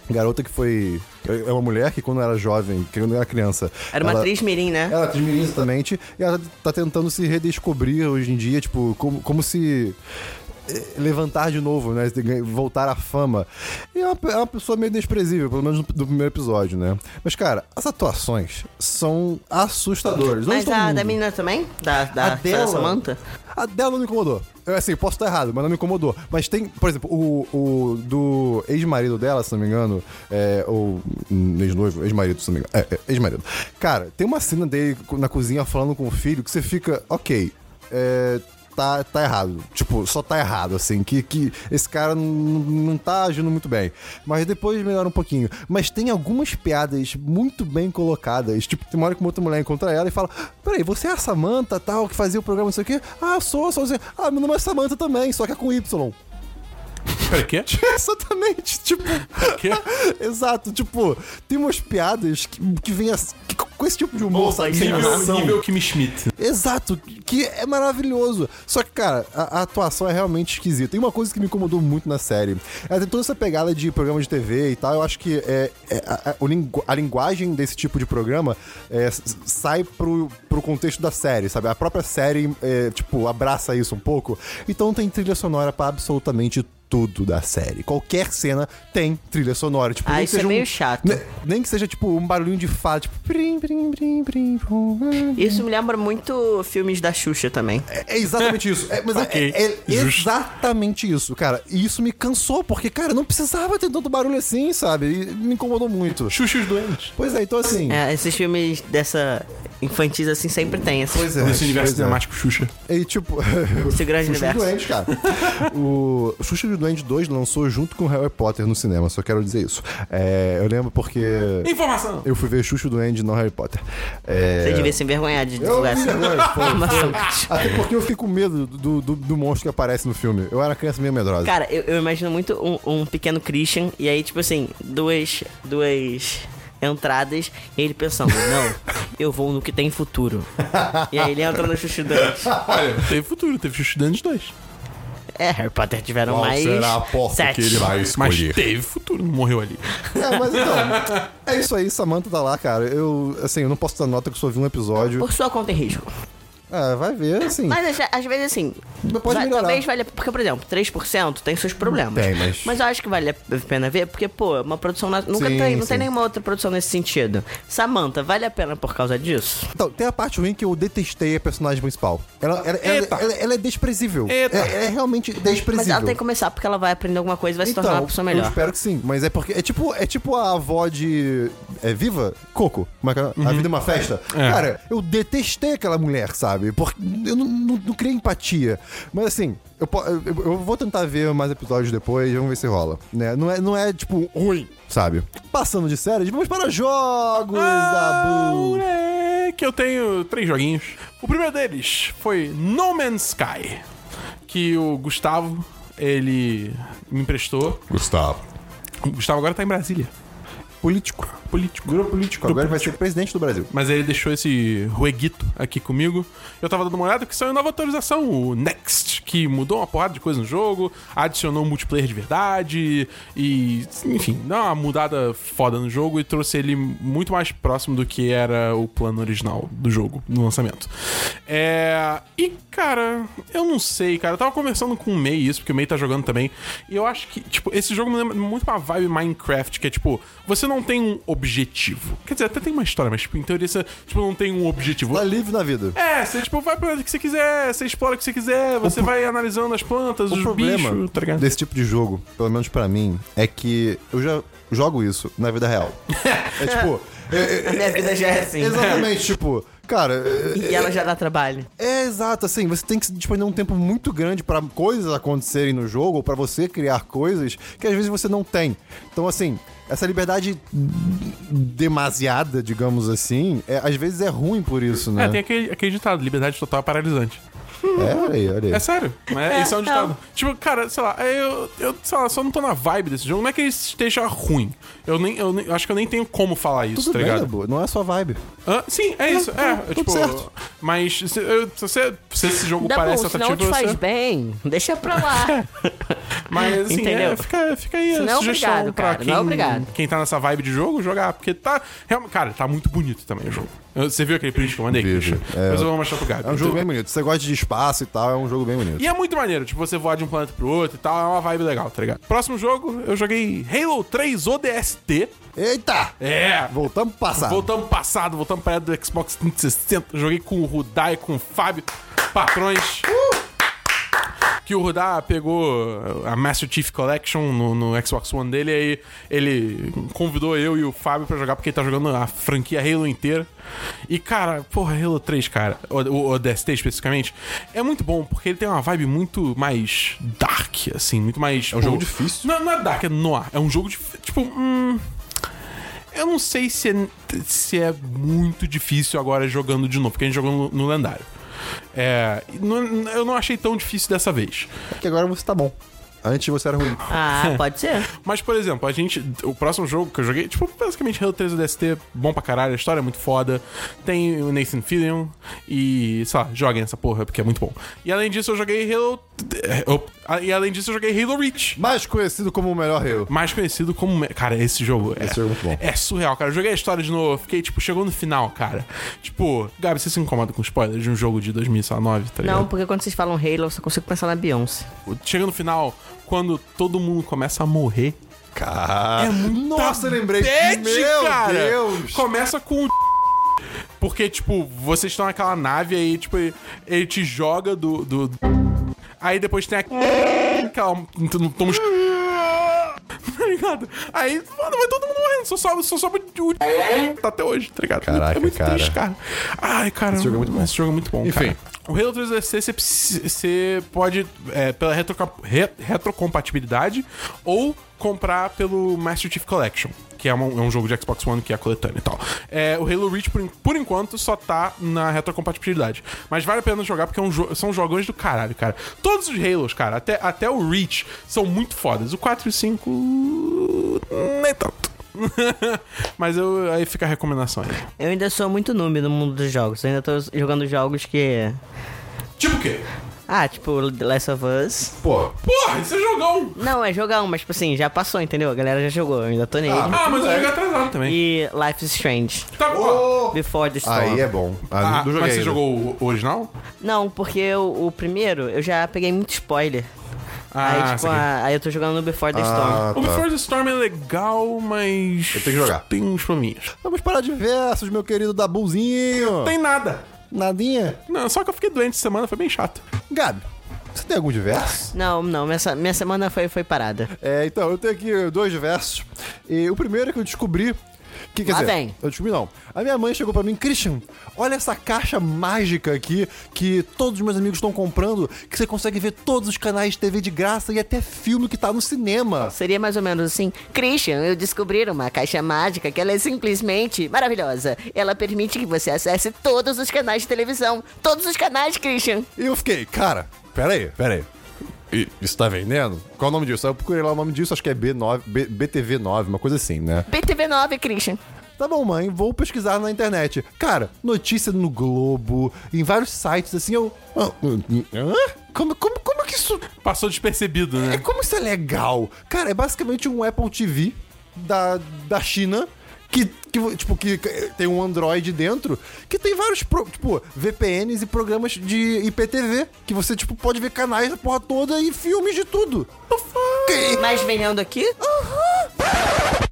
garota que foi. É uma mulher que, quando era jovem, quando era criança. Era uma ela- atriz mirim, né? ela é atriz mirim, exatamente. E ela tá tentando se redescobrir hoje em dia, tipo, como, como se levantar de novo, né? Voltar à fama. E é uma, é uma pessoa meio desprezível, pelo menos no, do primeiro episódio, né? Mas, cara, as atuações são assustadoras. Mas a da menina também? Da, da, A da dela- Samantha? A dela não me incomodou. Eu, assim, posso estar errado, mas não me incomodou. Mas tem, por exemplo, o, o do ex-marido dela, se não me engano, é, ou hum, ex-noivo, ex-marido, se não me engano. É, é, ex-marido. Cara, tem uma cena dele na cozinha falando com o filho que você fica, ok, é, tá, tá errado. Tipo, só tá errado, assim, que, que esse cara não, tá agindo muito bem. Mas depois melhora um pouquinho. Mas tem algumas piadas muito bem colocadas. Tipo, tem uma hora que uma outra mulher encontra ela e fala: Peraí, você é a Samantha, tal, que fazia o programa, não sei o quê? Ah, sou, sou. Assim. Ah, meu nome é Samantha também, só que é com Y. Peraí, quê? Exatamente, tipo. Quê? Exato, tipo, tem umas piadas que, que vem as- que- com esse tipo de humor, sabe? Sem Nível, nível Kimi Schmidt. Exato, que é maravilhoso. Só que, cara, a, a atuação é realmente esquisita. Tem uma coisa que me incomodou muito na série. Ela tem toda essa pegada de programa de TV e tal. Eu acho que é, é- a, a- a linguagem desse tipo de programa é, sai pro, pro contexto da série, sabe? A própria série, é, tipo, abraça isso um pouco. Então tem trilha sonora pra absolutamente tudo da série. Qualquer cena tem trilha sonora. Tipo, Ah, nem que isso é seja um- meio chato. ne- Nem que seja, tipo, um barulhinho de fala, tipo... Prim, prim, prim, pum. Isso me lembra muito filmes da Xuxa também. É é exatamente isso. É, mas é- Ok, é, é exatamente isso, cara. E isso me cansou, porque, cara, não precisava ter tanto barulho assim, sabe? E me incomodou muito. Xuxos doentes. Pois é, então assim. É, esses filmes dessa infantis assim sempre tem esse, Pois é. Nesse universo é. cinemático Xuxa. E tipo. esse grande Xuxa universo. do Duende, cara. o Xuxa do Duende 2 lançou junto com Harry Potter no cinema, só quero dizer isso. É, eu lembro porque Informação! eu fui ver Xuxa do Duende e não Harry Potter. É... Você devia se envergonhar de Eu divulgar essa foi, informação. Até porque eu fiquei com medo do, do, do monstro que aparece no filme. Eu era criança meio medrosa. Cara, eu, eu imagino muito um, um pequeno Christian e aí, tipo assim, duas. duas entradas e ele pensando, não, eu vou no que tem futuro. e aí ele entra no Xuxa Dante. Olha, teve futuro, teve Xuxa doentes 2. É, Harry Potter tiveram Qual mais. será a porta sete. que ele vai Mas escolher? teve futuro, não morreu ali. É, mas então, é isso aí, Samantha tá lá, cara. Eu, assim, eu não posso dar nota que eu só vi um episódio. Por sua conta em risco. É, vai ver, assim. Mas às- às vezes, assim. Pode vai- melhorar. Talvez valha. Porque, por exemplo, 3% tem seus problemas. Tem, mas- eu acho que vale a pena ver, porque, pô, uma produção. na- Nunca Sim, tem. Não sim. tem nenhuma outra produção nesse sentido. Samantha, vale a pena por causa disso? Então, tem a parte ruim que eu detestei a personagem principal. Ela, ela, ela, ela- ela é desprezível. Eita. É, é realmente desprezível. Mas ela tem que começar porque ela vai aprender alguma coisa e vai se tornar uma pessoa Então, eu melhor. espero que sim. Mas é porque é tipo, é tipo a avó de. É viva? Coco. Como é que é? A vida é uma festa. É. Cara, eu detestei aquela mulher, sabe? Porque eu não, não, não criei empatia. Mas assim. Eu, eu, eu vou tentar ver mais episódios depois, vamos ver se rola. Né? Não, é, não é, tipo, ruim, sabe? Passando de séries, vamos para jogos Ah, da Bu. moleque, eu tenho três joguinhos. O primeiro deles foi No Man's Sky, que o Gustavo, ele me emprestou. Gustavo. O Gustavo agora tá em Brasília. Político. Político. Virou político. Agora ele vai ser presidente do Brasil. Mas ele deixou esse rueguito aqui comigo. Eu tava dando uma olhada que saiu nova atualização, o Next, que mudou uma porrada de coisa no jogo, adicionou um multiplayer de verdade e, enfim, deu uma mudada foda no jogo e trouxe ele muito mais próximo do que era o plano original do jogo no lançamento. É. E, cara, eu não sei, cara. Eu tava conversando com o Mei isso, porque o Mei tá jogando também. E eu acho que, tipo, esse jogo me lembra muito uma vibe Minecraft, que é tipo, você não tem um objetivo. Quer dizer, até tem uma história, mas, tipo, em teoria você tipo, não tem um objetivo. Tá livre na vida. É, você tipo, vai pra onde que você quiser, você explora o que você quiser, você vai analisando as plantas, O os problema bichos, tá ligado? desse tipo de jogo, pelo menos pra mim, é que eu já jogo isso na vida real. é tipo. é- A minha vida já é assim. Exatamente, tipo, cara. é- E ela já dá trabalho. É exato, assim, você tem que disponibilizar um tempo muito grande pra coisas acontecerem no jogo, ou pra você criar coisas que às vezes você não tem. Então, assim, essa liberdade demasiada, digamos assim, é- às vezes é ruim por isso, né? É, tem aquele, aquele ditado, liberdade total é paralisante. É, olha aí, olha aí. É sério, mas É, isso é um ditado. não. Tipo, cara, sei lá, eu, eu sei lá, só não tô na vibe desse jogo. Não é que ele esteja ruim. Eu nem, eu nem- acho que eu nem tenho como falar isso, Tudo tá bem, ligado? Dabu, não é sua vibe. Hã? sim, é isso. É, tudo tipo. certo. Mas se, eu- se você, se esse jogo Dá parece bom, se não atrativo te faz você. bem, deixa pra lá. Mas assim, Entendeu? é, fica, fica aí a não é sugestão obrigado, pra cara, quem, não é obrigado. quem tá nessa vibe de jogo jogar. Porque tá. realmente- Cara, tá muito bonito também o jogo. Você viu aquele print que eu mandei? Christian? vi. É. Eu vou mostrar pro Gabi. É um jogo bem bonito. Se você gosta de espaço e tal, é um jogo bem bonito. E é muito maneiro, tipo, você voar de um planeta pro outro e tal, é uma vibe legal, tá ligado? Próximo jogo, eu joguei Halo 3 ODST. Eita! É! Voltamos pro passado. Voltamos pro passado, voltamos pra era do Xbox 360. Joguei com o Rudai, com o Fábio, patrões. Que o Rudá pegou a Master Chief Collection no, no Xbox One dele, aí ele convidou eu e o Fábio pra jogar, porque ele tá jogando a franquia Halo inteira. E, cara, porra, Halo 3, cara, o, o, o DST especificamente, é muito bom, porque ele tem uma vibe muito mais dark, assim, muito mais. É um jogo difícil. Não, não é dark, é noir. É um jogo de. Tipo, hum. Eu não sei se é, se é muito difícil agora jogando de novo, porque a gente jogou no, no lendário. É, não- eu não achei tão difícil dessa vez. É que agora você tá bom. Antes você era ruim. Ah, pode ser. Mas, por exemplo, a gente. O próximo jogo que eu joguei, tipo, basicamente Halo 3 DST, bom pra caralho, a história é muito foda. Tem o Nathan Fillion e, sei lá, joguem essa porra, porque é muito bom. E além disso, eu joguei Halo. op- E além disso, eu joguei Halo Reach. Mais conhecido como o melhor Halo. Mais conhecido como. me- Cara, esse jogo. É, Esse jogo é muito bom. É surreal, cara. Eu joguei a história de novo, fiquei, tipo, chegou no final, cara. Tipo, Gabi, você se incomoda com spoilers de um jogo de 2009, tá ligado? Não, porque quando vocês falam Halo, eu só consigo pensar na Beyoncé. Chega no final, quando todo mundo começa a morrer. Cara. É muito Nossa, eu lembrei. bad, Meu cara. Deus. Começa com o porque, tipo, vocês estão naquela nave aí, tipo, ele, ele te joga do, do. Aí depois tem aquela. tu- Toma. Tá ligado? Aí, mano, vai todo mundo morrendo. Só sobe, só sobe o. Tá até hoje, tá ligado? Caraca, é muito cara. triste, cara. Ai, cara. Esse jogo é muito bom. Esse jogo é muito bom, Enfim. cara. O Halo 3 DST você, pode, é, pela re- retrocompatibilidade, ou comprar pelo Master Chief Collection, que é, uma- é um jogo de Xbox One que é coletâneo e tal. É, o Halo Reach, por, por enquanto, só tá na retrocompatibilidade. Mas vale a pena jogar porque é um jo- são jogões do caralho, cara. Todos os Halos, cara, até, até o Reach, são muito fodas. O 4 e o 5. Nem tanto. Mas eu, aí fica a recomendação aí. Eu ainda sou muito noob no mundo dos jogos. Eu ainda tô jogando jogos que. Tipo o quê? Ah, tipo, The Last of Us. Pô, Porra, isso é jogão! Não, é jogão, mas tipo assim, já passou, entendeu? A galera já jogou, eu ainda tô nele. Ah, mas eu joguei atrasado também. E Life is Strange. Tá bom. Before the Storm. aí é bom. Ah, Ah, não mas você ainda. jogou o o original? Não, porque o, o primeiro eu já peguei muito spoiler. Ah, aí, tipo, saquei. a- aí eu tô jogando no Before the Storm. Ah, O tá. Before the Storm é legal, mas. Eu tenho que jogar. Tem uns probleminhas. Vamos parar de versos, meu querido Dabuzinho. Tem nada. Nadinha. Não, só que eu fiquei doente essa semana, foi bem chato. Gabi, você tem algum diverso? Não, não, minha, minha semana foi, foi parada. É, então, eu tenho aqui dois versos. E o primeiro é que eu descobri. Que, quer Lá dizer, vem. eu descobri não. A minha mãe chegou pra mim, Christian, olha essa caixa mágica aqui que todos os meus amigos estão comprando, que você consegue ver todos os canais de TV de graça e até filme que tá no cinema. Seria mais ou menos assim: Christian, eu descobri uma caixa mágica que ela é simplesmente maravilhosa. Ela permite que você acesse todos os canais de televisão. Todos os canais, Christian. E eu fiquei, cara, peraí, peraí. E- Isso tá vendendo? Qual é o nome disso? Aí eu procurei lá o nome disso, acho que é B9, B- BTV9, uma coisa assim, né? BTV9, Christian. Tá bom, mãe, vou pesquisar na internet. Cara, notícia no Globo, em vários sites, assim, eu. Ah, hã? Como, como, como que isso. Passou despercebido, É né? como isso é legal? Cara, é basicamente um Apple TV da, da China. Que, que, tipo, que tem um Android dentro, que tem vários, pro- tipo, VPNs e programas de IPTV, que você, tipo, pode ver canais da porra toda e filmes de tudo. Mas venhando aqui, Tipo,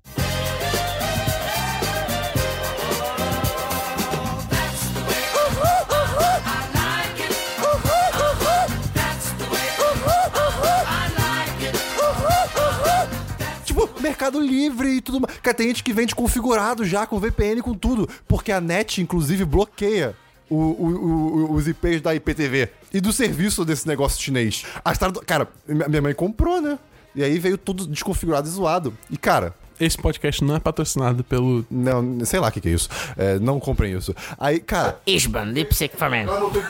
Mercado Livre e tudo mais. Cara, tem gente que vende configurado já, com VPN com tudo. Porque a net, inclusive, bloqueia o- o- o- os IPs da IPTV e do serviço desse negócio chinês. Tradu- Cara, minha mãe comprou, né? E aí veio tudo desconfigurado e zoado. E, cara, Esse podcast não é patrocinado pelo. não, sei lá o que, que é isso. É, não comprem isso. Aí, cara, Ishban, Lipstick for Men. ela botou,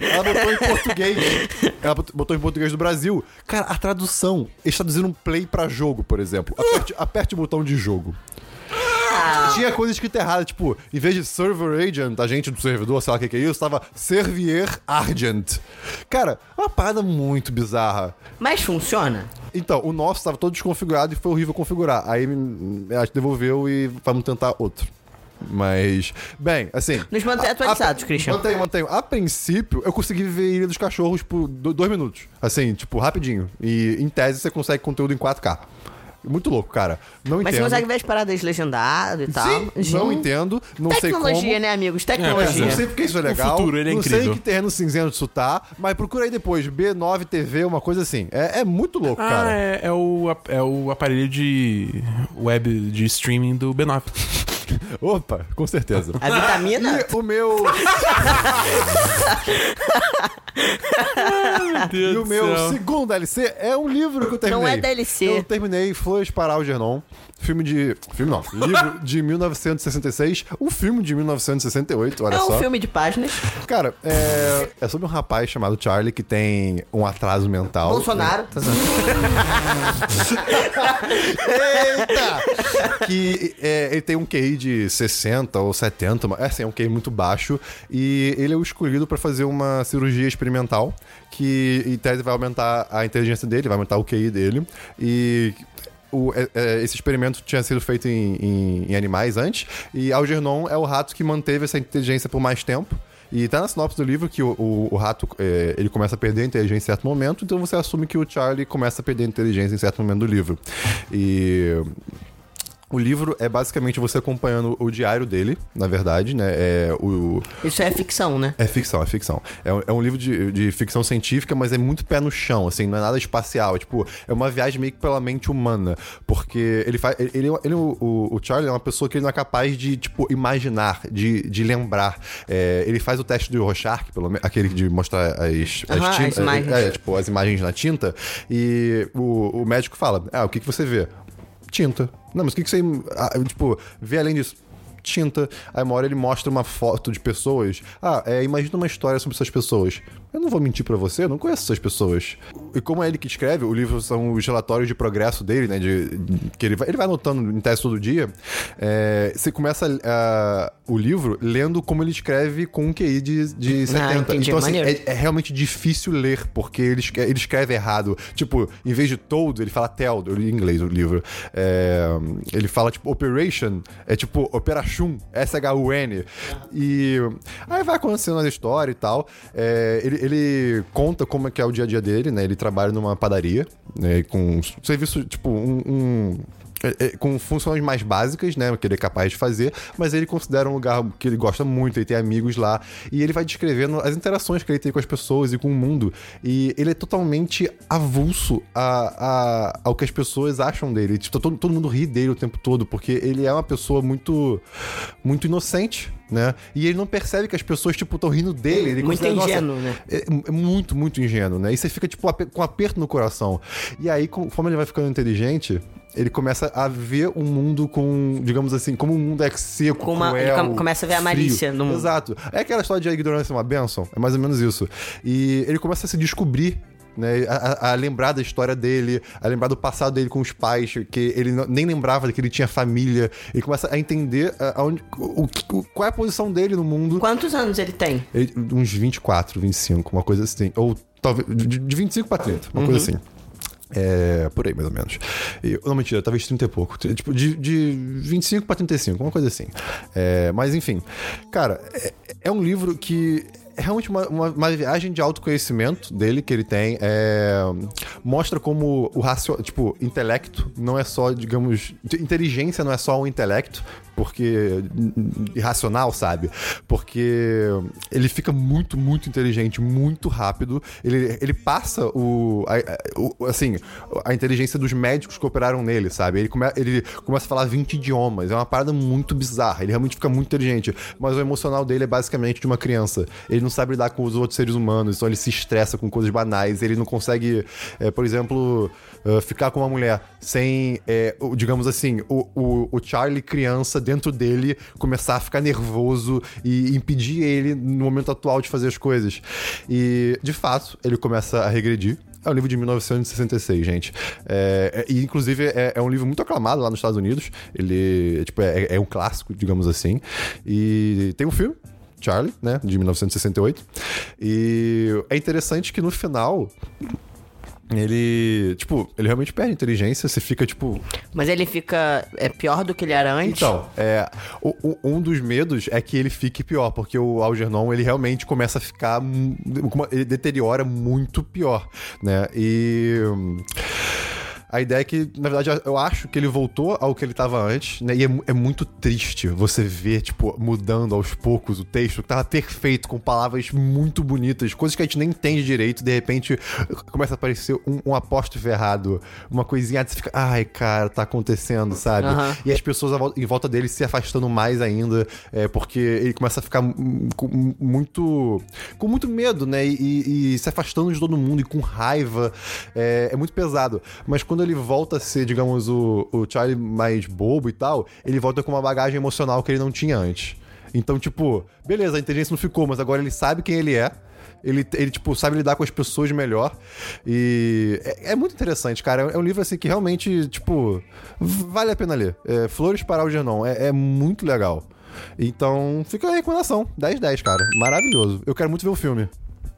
ela botou em português. Ela bot- botou em português do Brasil. Cara, a tradução, eles traduziram um play pra jogo, por exemplo. Aperte, aperte o botão de jogo. Tinha coisa escrita errada, tipo, em vez de server agent, agente do servidor, sei lá o que, que é isso, tava servier argent. Cara, uma parada muito bizarra. Mas funciona? Então, o nosso tava todo desconfigurado e foi horrível configurar. Aí hum, a gente devolveu e vamos tentar outro. Mas, bem, assim. Nos mantém a- atualizados, a- Christian. Mantenho, mantenho. A princípio, eu consegui ver Ilha dos Cachorros por do- dois minutos. Assim, tipo, rapidinho. E em tese você consegue conteúdo em 4K. Muito louco, cara. Não Mas entendo. você consegue ver as paradas legendado e tal. Sim, não entendo. Não sei como. Tecnologia, né, amigos? É, Tecnologia. não sei porque isso é legal. futuro, ele é não sei incrível. que terreno cinzento isso tá, mas procura aí depois. B9 TV, uma coisa assim. É, é muito louco, Ah, cara. é, é o, é o aparelho de web de streaming do B9. Opa, com certeza. A vitamina? E o meu. E o meu segundo DLC é um livro que eu terminei. Não é DLC. Eu terminei Flores para Algernon. Filme de. Filme não. Livro de 1966. Um filme de 1968, olha É um só. filme de páginas. Cara, é, é sobre um rapaz chamado Charlie que tem um atraso mental. Bolsonaro. Eita! que é, ele tem um QI de 60 ou 70, mas, é assim, é um QI muito baixo. E ele é o escolhido pra fazer uma cirurgia experimental que, em tese, vai aumentar a inteligência dele, vai aumentar o QI dele. E. o- é- é, esse experimento tinha sido feito em, em- em animais antes, e Algernon é o rato que manteve essa inteligência por mais tempo. E tá na sinopse do livro que o, o- o rato é, ele começa a perder a inteligência em certo momento, então você assume que o Charlie começa a perder a inteligência em certo momento do livro. E o livro é basicamente você acompanhando o diário dele, na verdade, né? É, o, Isso é ficção, né? é ficção, é ficção. É, um- é um livro de, de ficção científica, mas é muito pé no chão, assim, não é nada espacial. É, tipo, é uma viagem meio que pela mente humana. Porque ele faz. Ele, ele- ele- o, o Charlie é uma pessoa que ele não é capaz de, tipo, imaginar, de, de lembrar. É, ele faz o teste do Rorschach, pelo menos, aquele de mostrar as, Aham, as tintas. imagens. É, tipo, as imagens na tinta. E o, o médico fala: Ah, o que, que você vê? Tinta. Não, mas o que, que você. ah, tipo, vê além disso? Tinta. Aí uma hora ele mostra uma foto de pessoas. Ah, é, imagina uma história sobre essas pessoas. Eu não vou mentir pra você, eu não conheço essas pessoas. E como é ele que escreve, o livro são os relatórios de progresso dele, né? De, de- que ele vai, ele vai anotando em teste todo dia. É, você começa ah, o livro lendo como ele escreve com um QI de, de 70. entendi, então, assim, é, é realmente difícil ler, porque ele, ele escreve errado. Tipo, em vez de told, ele fala tell, eu li em inglês o livro. É, ele fala, tipo, operation, é tipo operachum, S-H-U-N. E aí vai acontecendo a história e tal. É, ele, ele conta como é que é o dia a dia dele, né? Ele trabalha numa padaria, né? Com serviço, tipo, um- um com funções mais básicas, né? Que ele é capaz de fazer, mas ele considera um lugar que ele gosta muito, ele tem amigos lá, e ele vai descrevendo as interações que ele tem com as pessoas e com o mundo. E ele é totalmente avulso a, a- ao que as pessoas acham dele. Tipo, todo, todo mundo ri dele o tempo todo, porque ele é uma pessoa muito, muito inocente. Né? E ele não percebe que as pessoas, tipo, estão rindo dele. Ele Muito considera, "Nossa, ingênuo, né? é, é muito, muito ingênuo, né? E você fica, tipo, com aperto no coração. E aí, conforme ele vai ficando inteligente, ele começa a ver o mundo com, digamos assim, como um mundo é seco, Com uma- cruel, ele com- começa a ver a frio. malícia do mundo. Exato. É aquela história de a ignorância é uma bênção. É mais ou menos isso. E ele começa a se descobrir né, a, a- a lembrar da história dele, a lembrar do passado dele com os pais, que ele não- nem lembrava que ele tinha família. Ele começa a entender a- aonde, o, o- qual é a posição dele no mundo. Quantos anos ele tem? Ele- uns 24, 25, uma coisa assim. Ou talvez de, de 25 pra 30, uma coisa assim. É, por aí, mais ou menos. E, não, mentira, talvez 30 e pouco. Tipo, de, de 25 pra 35, uma coisa assim. É, mas, enfim. Cara, é, é um livro que é realmente uma, uma, uma viagem de autoconhecimento dele que ele tem. É, mostra como o racio... Tipo, intelecto não é só, digamos... Inteligência não é só um intelecto, porque... Irracional, sabe? Porque ele fica muito, muito inteligente, muito rápido. Ele, ele passa o, a- o- Assim, a inteligência dos médicos que operaram nele, sabe? Ele, come, ele começa a falar 20 idiomas. É uma parada muito bizarra. Ele realmente fica muito inteligente. Mas o emocional dele é basicamente de uma criança. Ele não sabe lidar com os outros seres humanos, então ele se estressa com coisas banais. Ele não consegue, é, por exemplo, uh, ficar com uma mulher sem, é, o- digamos assim, o, o, o Charlie criança dentro dele começar a ficar nervoso e impedir ele no momento atual de fazer as coisas. E, de fato, ele começa a regredir. É um livro de 1966, gente. É, é- e, inclusive, é, é um livro muito aclamado lá nos Estados Unidos. Ele tipo, é, é um clássico, digamos assim. E tem um filme, Charlie, né? De 1968. E é interessante que no final. Ele, tipo, ele realmente perde inteligência, você fica, tipo, Mas ele fica é pior do que ele era antes? então, é, o- o- um dos medos é que ele fique pior, porque o Algernon, ele realmente começa a ficar... Ele deteriora muito pior, né? E... hum, A ideia é que, na verdade, eu acho que ele voltou ao que ele tava antes, né? E é, é muito triste você ver, tipo, mudando aos poucos o texto, que tava perfeito, com palavras muito bonitas, coisas que a gente nem entende direito, de repente começa a aparecer um, um apóstrofe errado, uma coisinha, você fica, ai, cara, tá acontecendo, sabe? Aham. E as pessoas em volta dele se afastando mais ainda, é, porque ele começa a ficar hum, com muito. com muito medo, né? E, e- e se afastando de todo mundo e com raiva. É, é muito pesado. Mas quando ele volta a ser, digamos, o, o Charlie mais bobo e tal, ele volta com uma bagagem emocional que ele não tinha antes. Então, tipo, beleza, a inteligência não ficou, mas agora ele sabe quem ele é. Ele, ele, tipo, sabe lidar com as pessoas melhor. E é, é muito interessante, cara. É um livro, assim, que realmente, tipo, vale a pena ler. É, Flores para Algernon. É, é muito legal. Então, fica a recomendação. 10-10, cara. Maravilhoso. Eu quero muito ver o filme.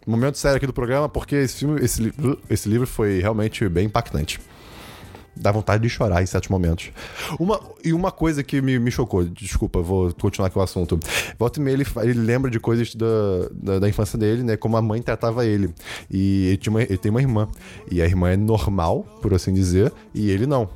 Momento sério aqui do programa, porque esse filme, esse, esse livro foi realmente bem impactante. Dá vontade de chorar em certos momentos. Uma, e uma coisa que me, me chocou, desculpa, vou continuar aqui o assunto. Volta e meia, ele, ele lembra de coisas da, da, da infância dele, né? Como a mãe tratava ele. E ele, uma- ele tem uma irmã. E a irmã é normal, por assim dizer, e ele não.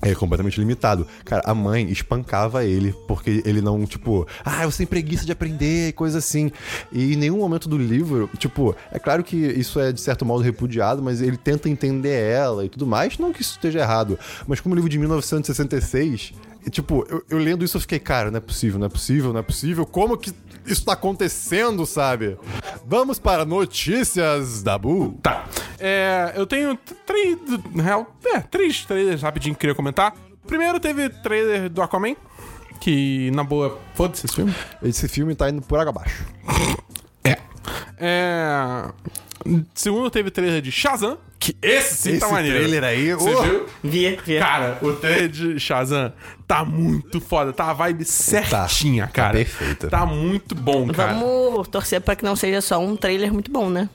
É completamente limitado. Cara, a mãe espancava ele porque ele não, tipo, ah, eu tenho preguiça de aprender coisa assim. E em nenhum momento do livro, tipo, é claro que isso é de certo modo repudiado, mas ele tenta entender ela e tudo mais. Não que isso esteja errado, mas como livro de 1966, e, tipo, eu, eu lendo isso eu fiquei, cara, não é possível, não é possível, não é possível. Como que isso tá acontecendo, sabe? Vamos para notícias da Bu. Tá. É, eu tenho três. Real, é, três trailers rapidinho que queria comentar. Primeiro teve trailer do Aquaman. Que, na boa, foda-se esse filme. Esse filme tá indo por água abaixo. É. É. Segundo, teve trailer de Shazam, que esse sim Esse tá maneiro. trailer aí, Você oh. viu? Via, via. Cara, o trailer de Shazam tá muito foda. Tá a vibe certinha, tá cara. perfeito. Tá muito bom, cara. Vamos torcer pra que não seja só um trailer muito bom, né?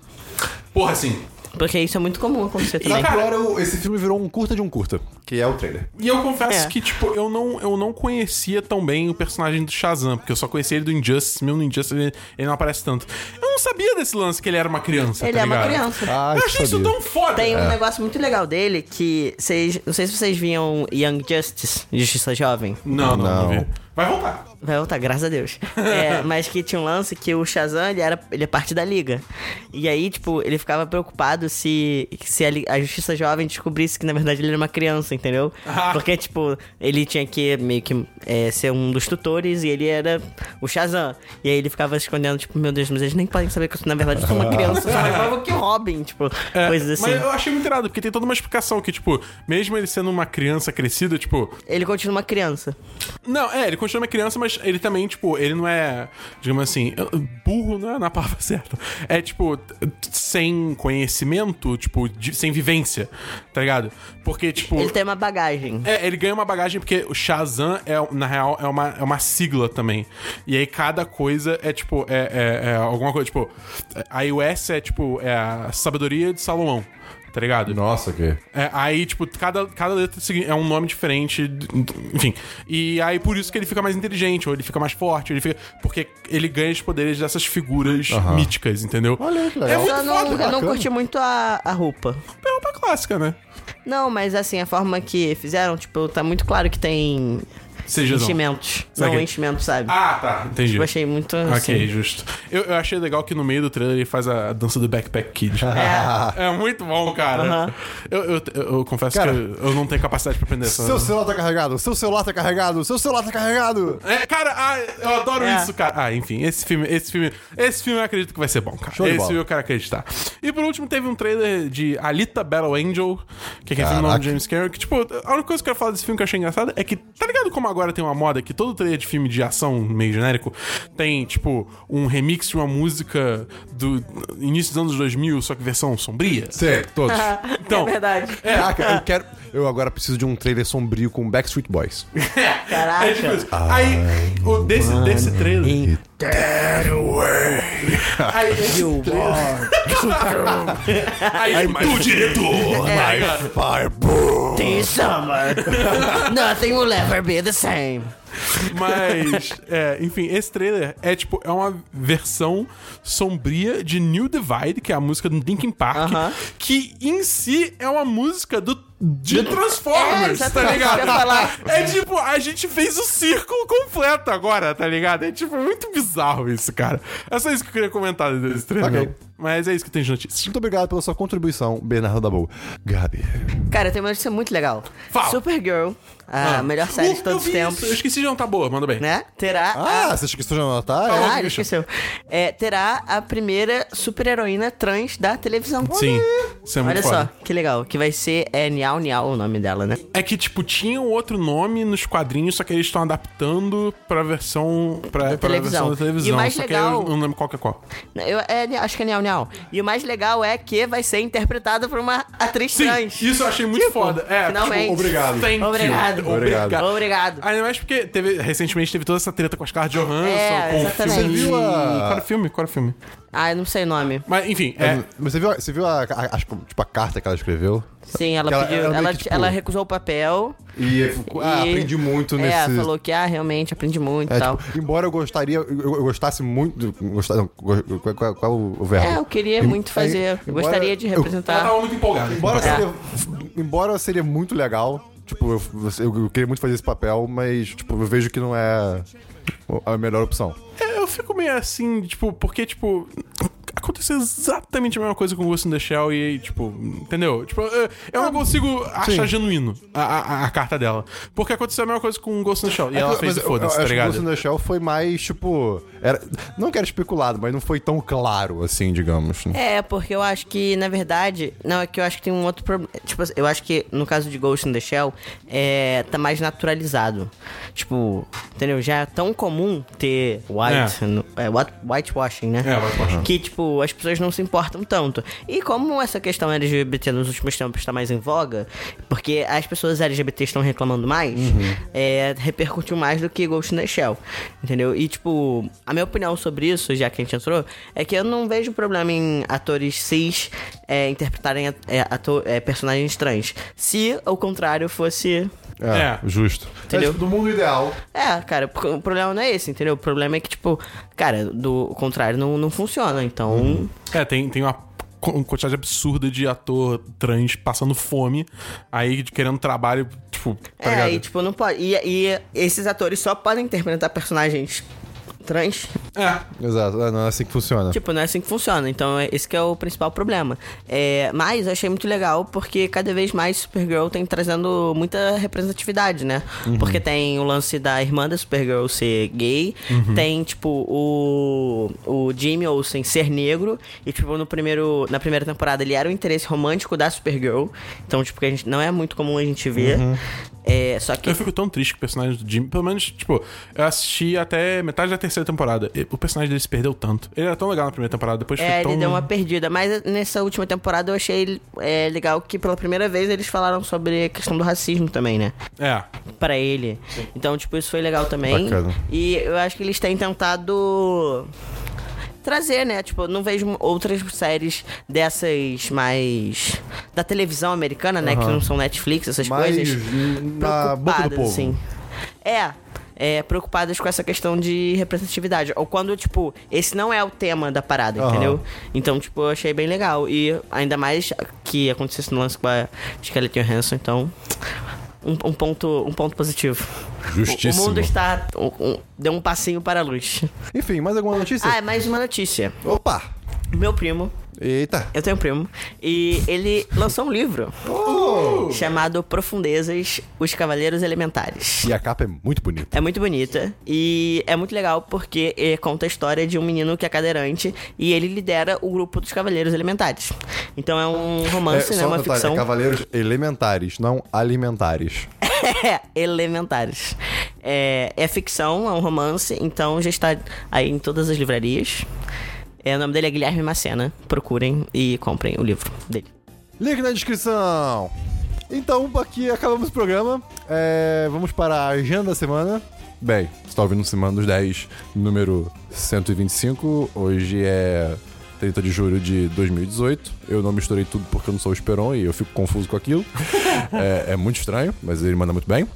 Porra, assim. Porque isso é muito comum acontecer E também. agora o- esse filme virou um curta de um curta, que é o trailer. E eu confesso É. que, tipo, eu não, eu não conhecia tão bem o personagem do Shazam, porque eu só conhecia ele do Injustice, mesmo no Injustice ele, ele não aparece tanto. Eu não sabia desse lance que ele era uma criança, Ele tá é uma ligado? criança. Ah, eu achei isso sabia. tão foda. Tem um negócio muito legal dele que vocês. Não sei se vocês viam Young Justice, Justiça Jovem. Não, não, não, Não. vi. Vai voltar. Vai voltar, graças a Deus. É, mas que tinha um lance que o Shazam, ele, era, ele é parte da liga. E aí, tipo, ele ficava preocupado se, se a, a Justiça Jovem descobrisse que, na verdade, ele era uma criança, entendeu? Ah. Porque, tipo, ele tinha que meio que é, ser um dos tutores e ele era o Shazam. E aí ele ficava escondendo, tipo, meu Deus, mas eles nem podem saber que eu, na verdade, eu sou uma criança. Lembrava que Robin, tipo, É, coisas assim. Mas eu achei muito irado, porque tem toda uma explicação que, tipo, mesmo ele sendo uma criança crescida, tipo, Ele continua uma criança. Não, é, ele continua uma criança, mas ele também, tipo, ele não é, digamos assim, burro não é na palavra certa. É, tipo, sem conhecimento, tipo, de- sem vivência, tá ligado? Porque, tipo. Ele tem uma bagagem. É, ele ganha uma bagagem porque o Shazam, é, na real, é uma, é uma sigla também. E aí cada coisa é, tipo, é, é- é alguma coisa, tipo, a iOS é, tipo, é a sabedoria de Salomão, tá ligado? Nossa, que. É, aí, tipo, cada, cada letra segui- é um nome diferente, enfim. E aí, por isso que ele fica mais inteligente, ou ele fica mais forte, ou ele fica. Porque ele ganha os poderes dessas figuras míticas, entendeu? Olha que É legal. muito Eu não, foda. eu não curti muito a, a roupa. É roupa clássica, né? Não, mas assim, a forma que fizeram, tipo, tá muito claro que tem Seja enchimentos. Não que- enchimento, sabe? Ah, tá. Entendi. Eu achei muito Ok, assim. justo. Eu, eu achei legal que no meio do trailer ele faz a dança do Backpack Kid. É. É muito bom, cara. Aham. Eu, eu, eu- eu confesso Cara, que eu, eu não tenho capacidade pra aprender essa. Seu celular tá carregado, seu celular tá carregado, seu celular tá carregado. É, cara, ah, eu adoro É. isso, cara. Ah, enfim, esse filme, esse filme, esse filme eu acredito que vai ser bom, cara. Show de esse bola. filme eu quero acreditar. E por último, teve um trailer de Alita Battle Angel, que é aquele filme do James Cameron, que, tipo, a única coisa que eu quero falar desse filme que eu achei engraçado é que, tá ligado como agora tem uma moda que todo trailer de filme de ação meio genérico tem, tipo, um remix de uma música do início dos anos 2000, só que versão sombria? Sei, todos. Então, é verdade. Caraca, eu quero. Eu agora preciso de um trailer sombrio com Backstreet Boys. Caraca. É tipo. Aí, o, desse, desse trailer. Aí, esse Aí, aí o diretor. Aí, cara, This summer, nothing will ever be the same. Mas, é, enfim, esse trailer é tipo, é uma versão sombria de New Divide, que é a música do Linkin Park, Aham. que em si é uma música do de É, Transformers, tá exatamente, ligado? É tipo, a gente fez o círculo completo agora, tá ligado? É tipo, muito bizarro isso, cara. É só isso que eu queria comentar desse trailer. Ok. Mas é isso que tem de notícias. Muito obrigado pela sua contribuição, Bernardo Dabu. Gabi. Cara, tem uma notícia muito legal. Fala. Supergirl, a Ah. melhor série Uh, de todos os tempos, isso. Eu esqueci de não tá boa, manda bem. né? Terá Ah, você esqueceu de anotar? Ah, bicho. esqueceu. É, terá a primeira super-heroína trans da televisão. Sim, isso é muito Olha foda. só, que legal. Que vai ser é, Niau Niau o nome dela, né? É que, tipo, tinha um outro nome nos quadrinhos, só que eles estão adaptando pra versão, pra, pra televisão. versão da televisão. E o mais só legal- que eu não lembro qual que é qual. Eu é, acho que é Niau Niau. E o mais legal é que vai ser interpretada por uma atriz Sim, trans. isso eu achei muito Tipo, foda. É, finalmente. tipo, Obrigado. Thank you. Obrigado. Obrigado. Obrigado. Ainda mais porque teve, recentemente teve toda essa treta com a Scarlett Johansson, É, com exatamente. o filme. Você viu a- Qual era o filme? Qual era o filme? Ah, eu não sei o nome. Mas, enfim, é. Mas você viu, a- você viu a, a- a- tipo, a carta que ela escreveu? Sim, ela ela- pediu. ela Ela, meio que, tipo- ela recusou o papel. E, ah, e- aprendi muito É, nesse. falou que, ah, realmente, aprendi muito e É, tal. tipo, embora eu gostaria, eu, eu gostasse muito. Gostar, não, qual, qual- qual é o verbo? É, eu queria muito fazer. Eu embora- gostaria de eu- Ela representar. tava muito empolgada. Embora, É. seria, embora seria muito legal, tipo, eu, eu- eu queria muito fazer esse papel, mas, tipo, eu vejo que não é a melhor opção. Eu fico meio assim, tipo, porque, tipo, aconteceu exatamente a mesma coisa com Ghost in the Shell e, tipo, entendeu? Tipo, eu, eu não consigo achar sim. genuíno a, a, a carta dela. Porque aconteceu a mesma coisa com Ghost in the Shell e ela É que- fez e foda-se, tá ligado? Ghost in the Shell foi mais, tipo... Era, não que era especulado, mas não foi tão claro assim, digamos. né? É, porque eu acho que, na verdade. Não, é que eu acho que tem um outro problema. Tipo, eu acho que no caso de Ghost in the Shell, é, tá mais naturalizado. Tipo, entendeu? Já é tão comum ter white. no- É, white whitewashing, né? É, whitewashing. Que, tipo, as pessoas não se importam tanto. E como essa questão LGBT nos últimos tempos está mais em voga, porque as pessoas LGBT estão reclamando mais, é, repercutiu mais do que Ghost in the Shell. Entendeu? E, tipo, a minha opinião sobre isso, já que a gente entrou, é que eu não vejo problema em atores cis é, interpretarem é, ator- é, personagens trans. Se ao contrário fosse. É. justo. Entendeu? É, tipo, do mundo ideal. É, cara, o problema não é esse, entendeu? O problema é que, tipo, cara, do contrário não, não funciona. Então. É, tem, tem uma co- quantidade absurda de ator trans passando fome, aí querendo trabalho, tipo, tá é, ligado? e tipo, não pode. E, e esses atores só podem interpretar personagens trans. É. Exato, é, não é assim que funciona. Tipo, não é assim que funciona. Então, é- esse que é o principal problema. É, mas eu achei muito legal porque cada vez mais Supergirl tem trazendo muita representatividade, né? Porque tem o lance da irmã da Supergirl ser gay, tem, tipo, o, o Jimmy Olsen ser negro, e, tipo, no primeiro, na primeira temporada ele era o interesse romântico da Supergirl. Então, tipo, que a gente, não é muito comum a gente ver. É, só que. Eu fico tão triste com o personagem do Jimmy. Pelo menos, tipo, eu assisti até metade da terceira temporada. E o personagem dele se perdeu tanto. Ele era tão legal na primeira temporada, depois É, foi tão... ele deu uma perdida. Mas nessa última temporada eu achei é, legal que pela primeira vez eles falaram sobre a questão do racismo também, né? É. Pra ele. Então, tipo, isso foi legal também. Bacana. E eu acho que eles têm tentado trazer, né? Tipo, não vejo outras séries dessas mais da televisão americana, né? Que não são Netflix, essas Mais coisas. na boca do povo. assim. É. É, preocupadas com essa questão de representatividade. Ou quando, tipo, esse não é o tema da parada, Aham. entendeu? Então, tipo, eu achei bem legal. E ainda mais que acontecesse no lance com a Scarlett Johansson, então. Um, um ponto, um ponto positivo. O, o mundo está. um- um- deu um passinho para a luz. Enfim, mais alguma notícia? Ah, é mais uma notícia. Opa! Meu primo, Eita! eu tenho um primo, e ele lançou um livro Oh! chamado Profundezas, Os Cavaleiros Elementares. E a capa é muito bonita. É muito bonita e é muito legal porque eh, conta a história de um menino que é cadeirante e ele lidera o grupo dos Cavaleiros Elementares. Então é um romance, é, né? Uma um detalhe, ficção. é cavaleiros elementares, não alimentares. É, elementares. É, é ficção, é um romance, então já está aí em todas as livrarias. É, o nome dele é Guilherme Macena. Procurem e comprem o livro dele. Link na descrição. Então, aqui acabamos o programa. É, vamos para a agenda da semana. Bem, você está ouvindo Semana dos 10, número 125. Hoje é 30 de julho de 2018. Eu não misturei tudo porque eu não sou o Esperon e eu fico confuso com aquilo. é, é muito estranho, mas ele manda muito bem.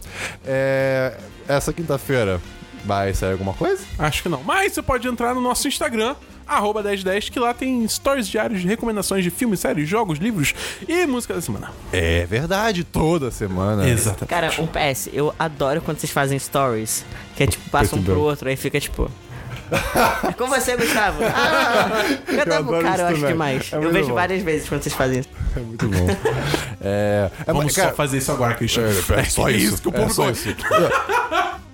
É, essa quinta-feira vai sair alguma coisa? Acho que não. Mas você pode entrar no nosso Instagram, arroba 1010, que lá tem stories diários de recomendações de filmes, séries, jogos, livros e música da semana. É verdade, toda semana. Exato. Cara, um PS, eu adoro quando vocês fazem stories, que é tipo, passa um e pro outro, aí fica tipo. É com você, Gustavo. Ah, Eu cadê o adoro cara? isso Eu acho também. demais. É eu vejo bom. várias vezes quando vocês fazem isso. É muito bom. É, é, Vamos mas, só cara, fazer isso agora, Christian. É, é só isso. que o é público só isso.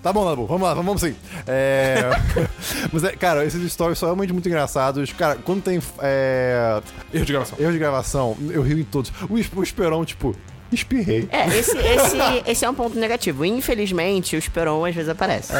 Tá bom, Nabu, vamos lá, vamos sim. É... Mas, é, cara, esses stories são realmente muito engraçados. Cara, quando tem é... Erro de gravação. erro de gravação, eu rio em todos. O, o Esperão, tipo, espirrei. É, esse, esse, esse é um ponto negativo. Infelizmente, o Esperon às vezes aparece.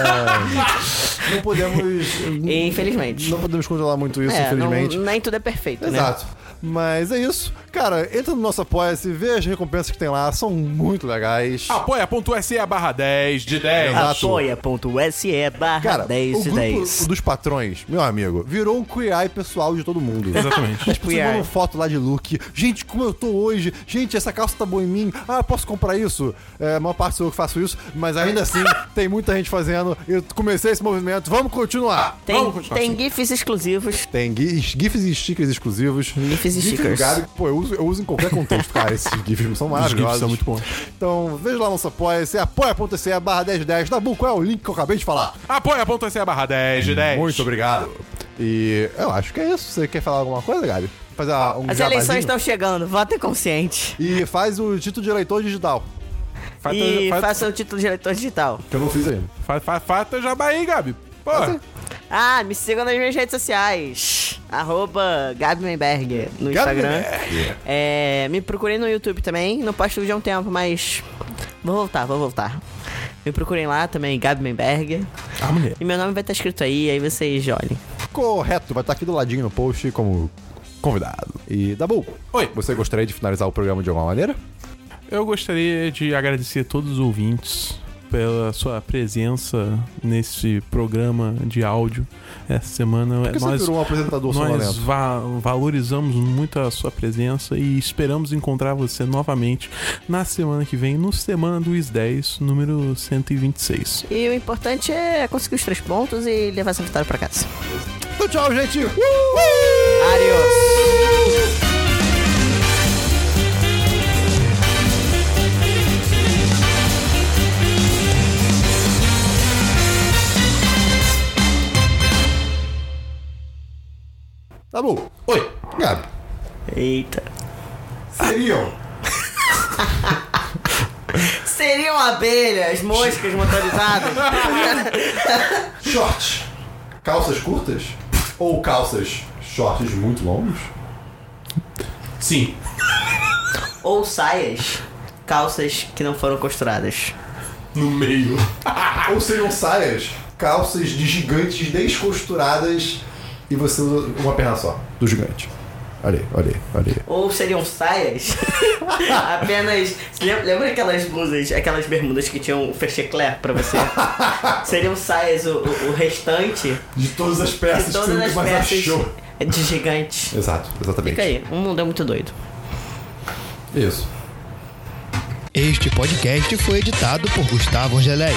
Não podemos. Infelizmente. Não podemos controlar muito isso, É, não- infelizmente. nem tudo é perfeito, né? Exato. Mas é isso. Cara, entra no nosso Apoia-se, vê as recompensas que tem lá, são muito legais. Apoia.se barra 10 de 10. Exato. Apoia.se barra Cara, 10 o de grupo 10. dos patrões, meu amigo, virou um QI pessoal de todo mundo. Exatamente. As pessoas mandam foto lá de look. Gente, como eu tô hoje? Gente, essa calça tá boa em mim. Ah, eu posso comprar isso? É, a maior parte sou eu que faço isso, mas ainda assim tem muita gente fazendo. Eu comecei esse movimento. Vamos continuar. Tem, Vamos continuar tem assim. GIFs exclusivos. Tem gifs, gifs e stickers exclusivos. GIFs e stickers. Pô, eu uso, eu uso em qualquer contexto, cara. Esses gifs são maravilhosos. gifs são muito bons. Então, veja lá nosso apoia-se, apoia.se barra 1010. Dabu, qual é o link que eu acabei de falar? Apoia.se barra 10 de 10. Muito obrigado. E eu acho que é isso. Você quer falar alguma coisa, Gabi? Fazer um As jabazinho? eleições estão chegando, votem consciente. E faz o título de eleitor digital, Faz, E faz, faça o título de eleitor digital. que eu não fiz ainda. faz, faz, faz teu jabá aí, Gabi. Pô. Ah, me sigam nas minhas redes sociais. Arroba Gabi Menberg no Instagram. É, me procurem no YouTube também. Não posto vídeo há um tempo, mas. Vou voltar, vou voltar. Me procurem lá também, Gabi Menberg. Ah, mulher. E meu nome vai estar escrito aí, aí vocês olhem. Correto, vai estar aqui do ladinho no post como convidado. E Dabu, Oi. você gostaria de finalizar o programa de alguma maneira? Eu gostaria de agradecer a todos os ouvintes pela sua presença nesse programa de áudio essa semana. Por que você nós virou um apresentador nós va- valorizamos muito a sua presença e esperamos encontrar você novamente na semana que vem, no Semana do Is 10, número 126. E o importante é conseguir os três pontos e levar essa vitória pra casa. Então tchau, gente! Adiós! Dabu, Oi! Gabi, Eita. seriam Seriam abelhas, moscas motorizadas? shorts, calças curtas ou calças shorts muito longos? Sim. Ou saias, calças que não foram costuradas? No meio. Ou seriam saias, calças de gigantes descosturadas e você usa uma perna só, do gigante. Olha aí, olha aí, olha aí. Ou seriam saias apenas. Lembra, lembra aquelas blusas, aquelas bermudas que tinham o fecheclé pra você? seriam saias o, o- o restante De todas as de peças que você todas nunca as mais peças achou. de gigante. Exato, exatamente. Fica aí, o mundo é muito doido. Isso. Este podcast foi editado por Gustavo Angeléia.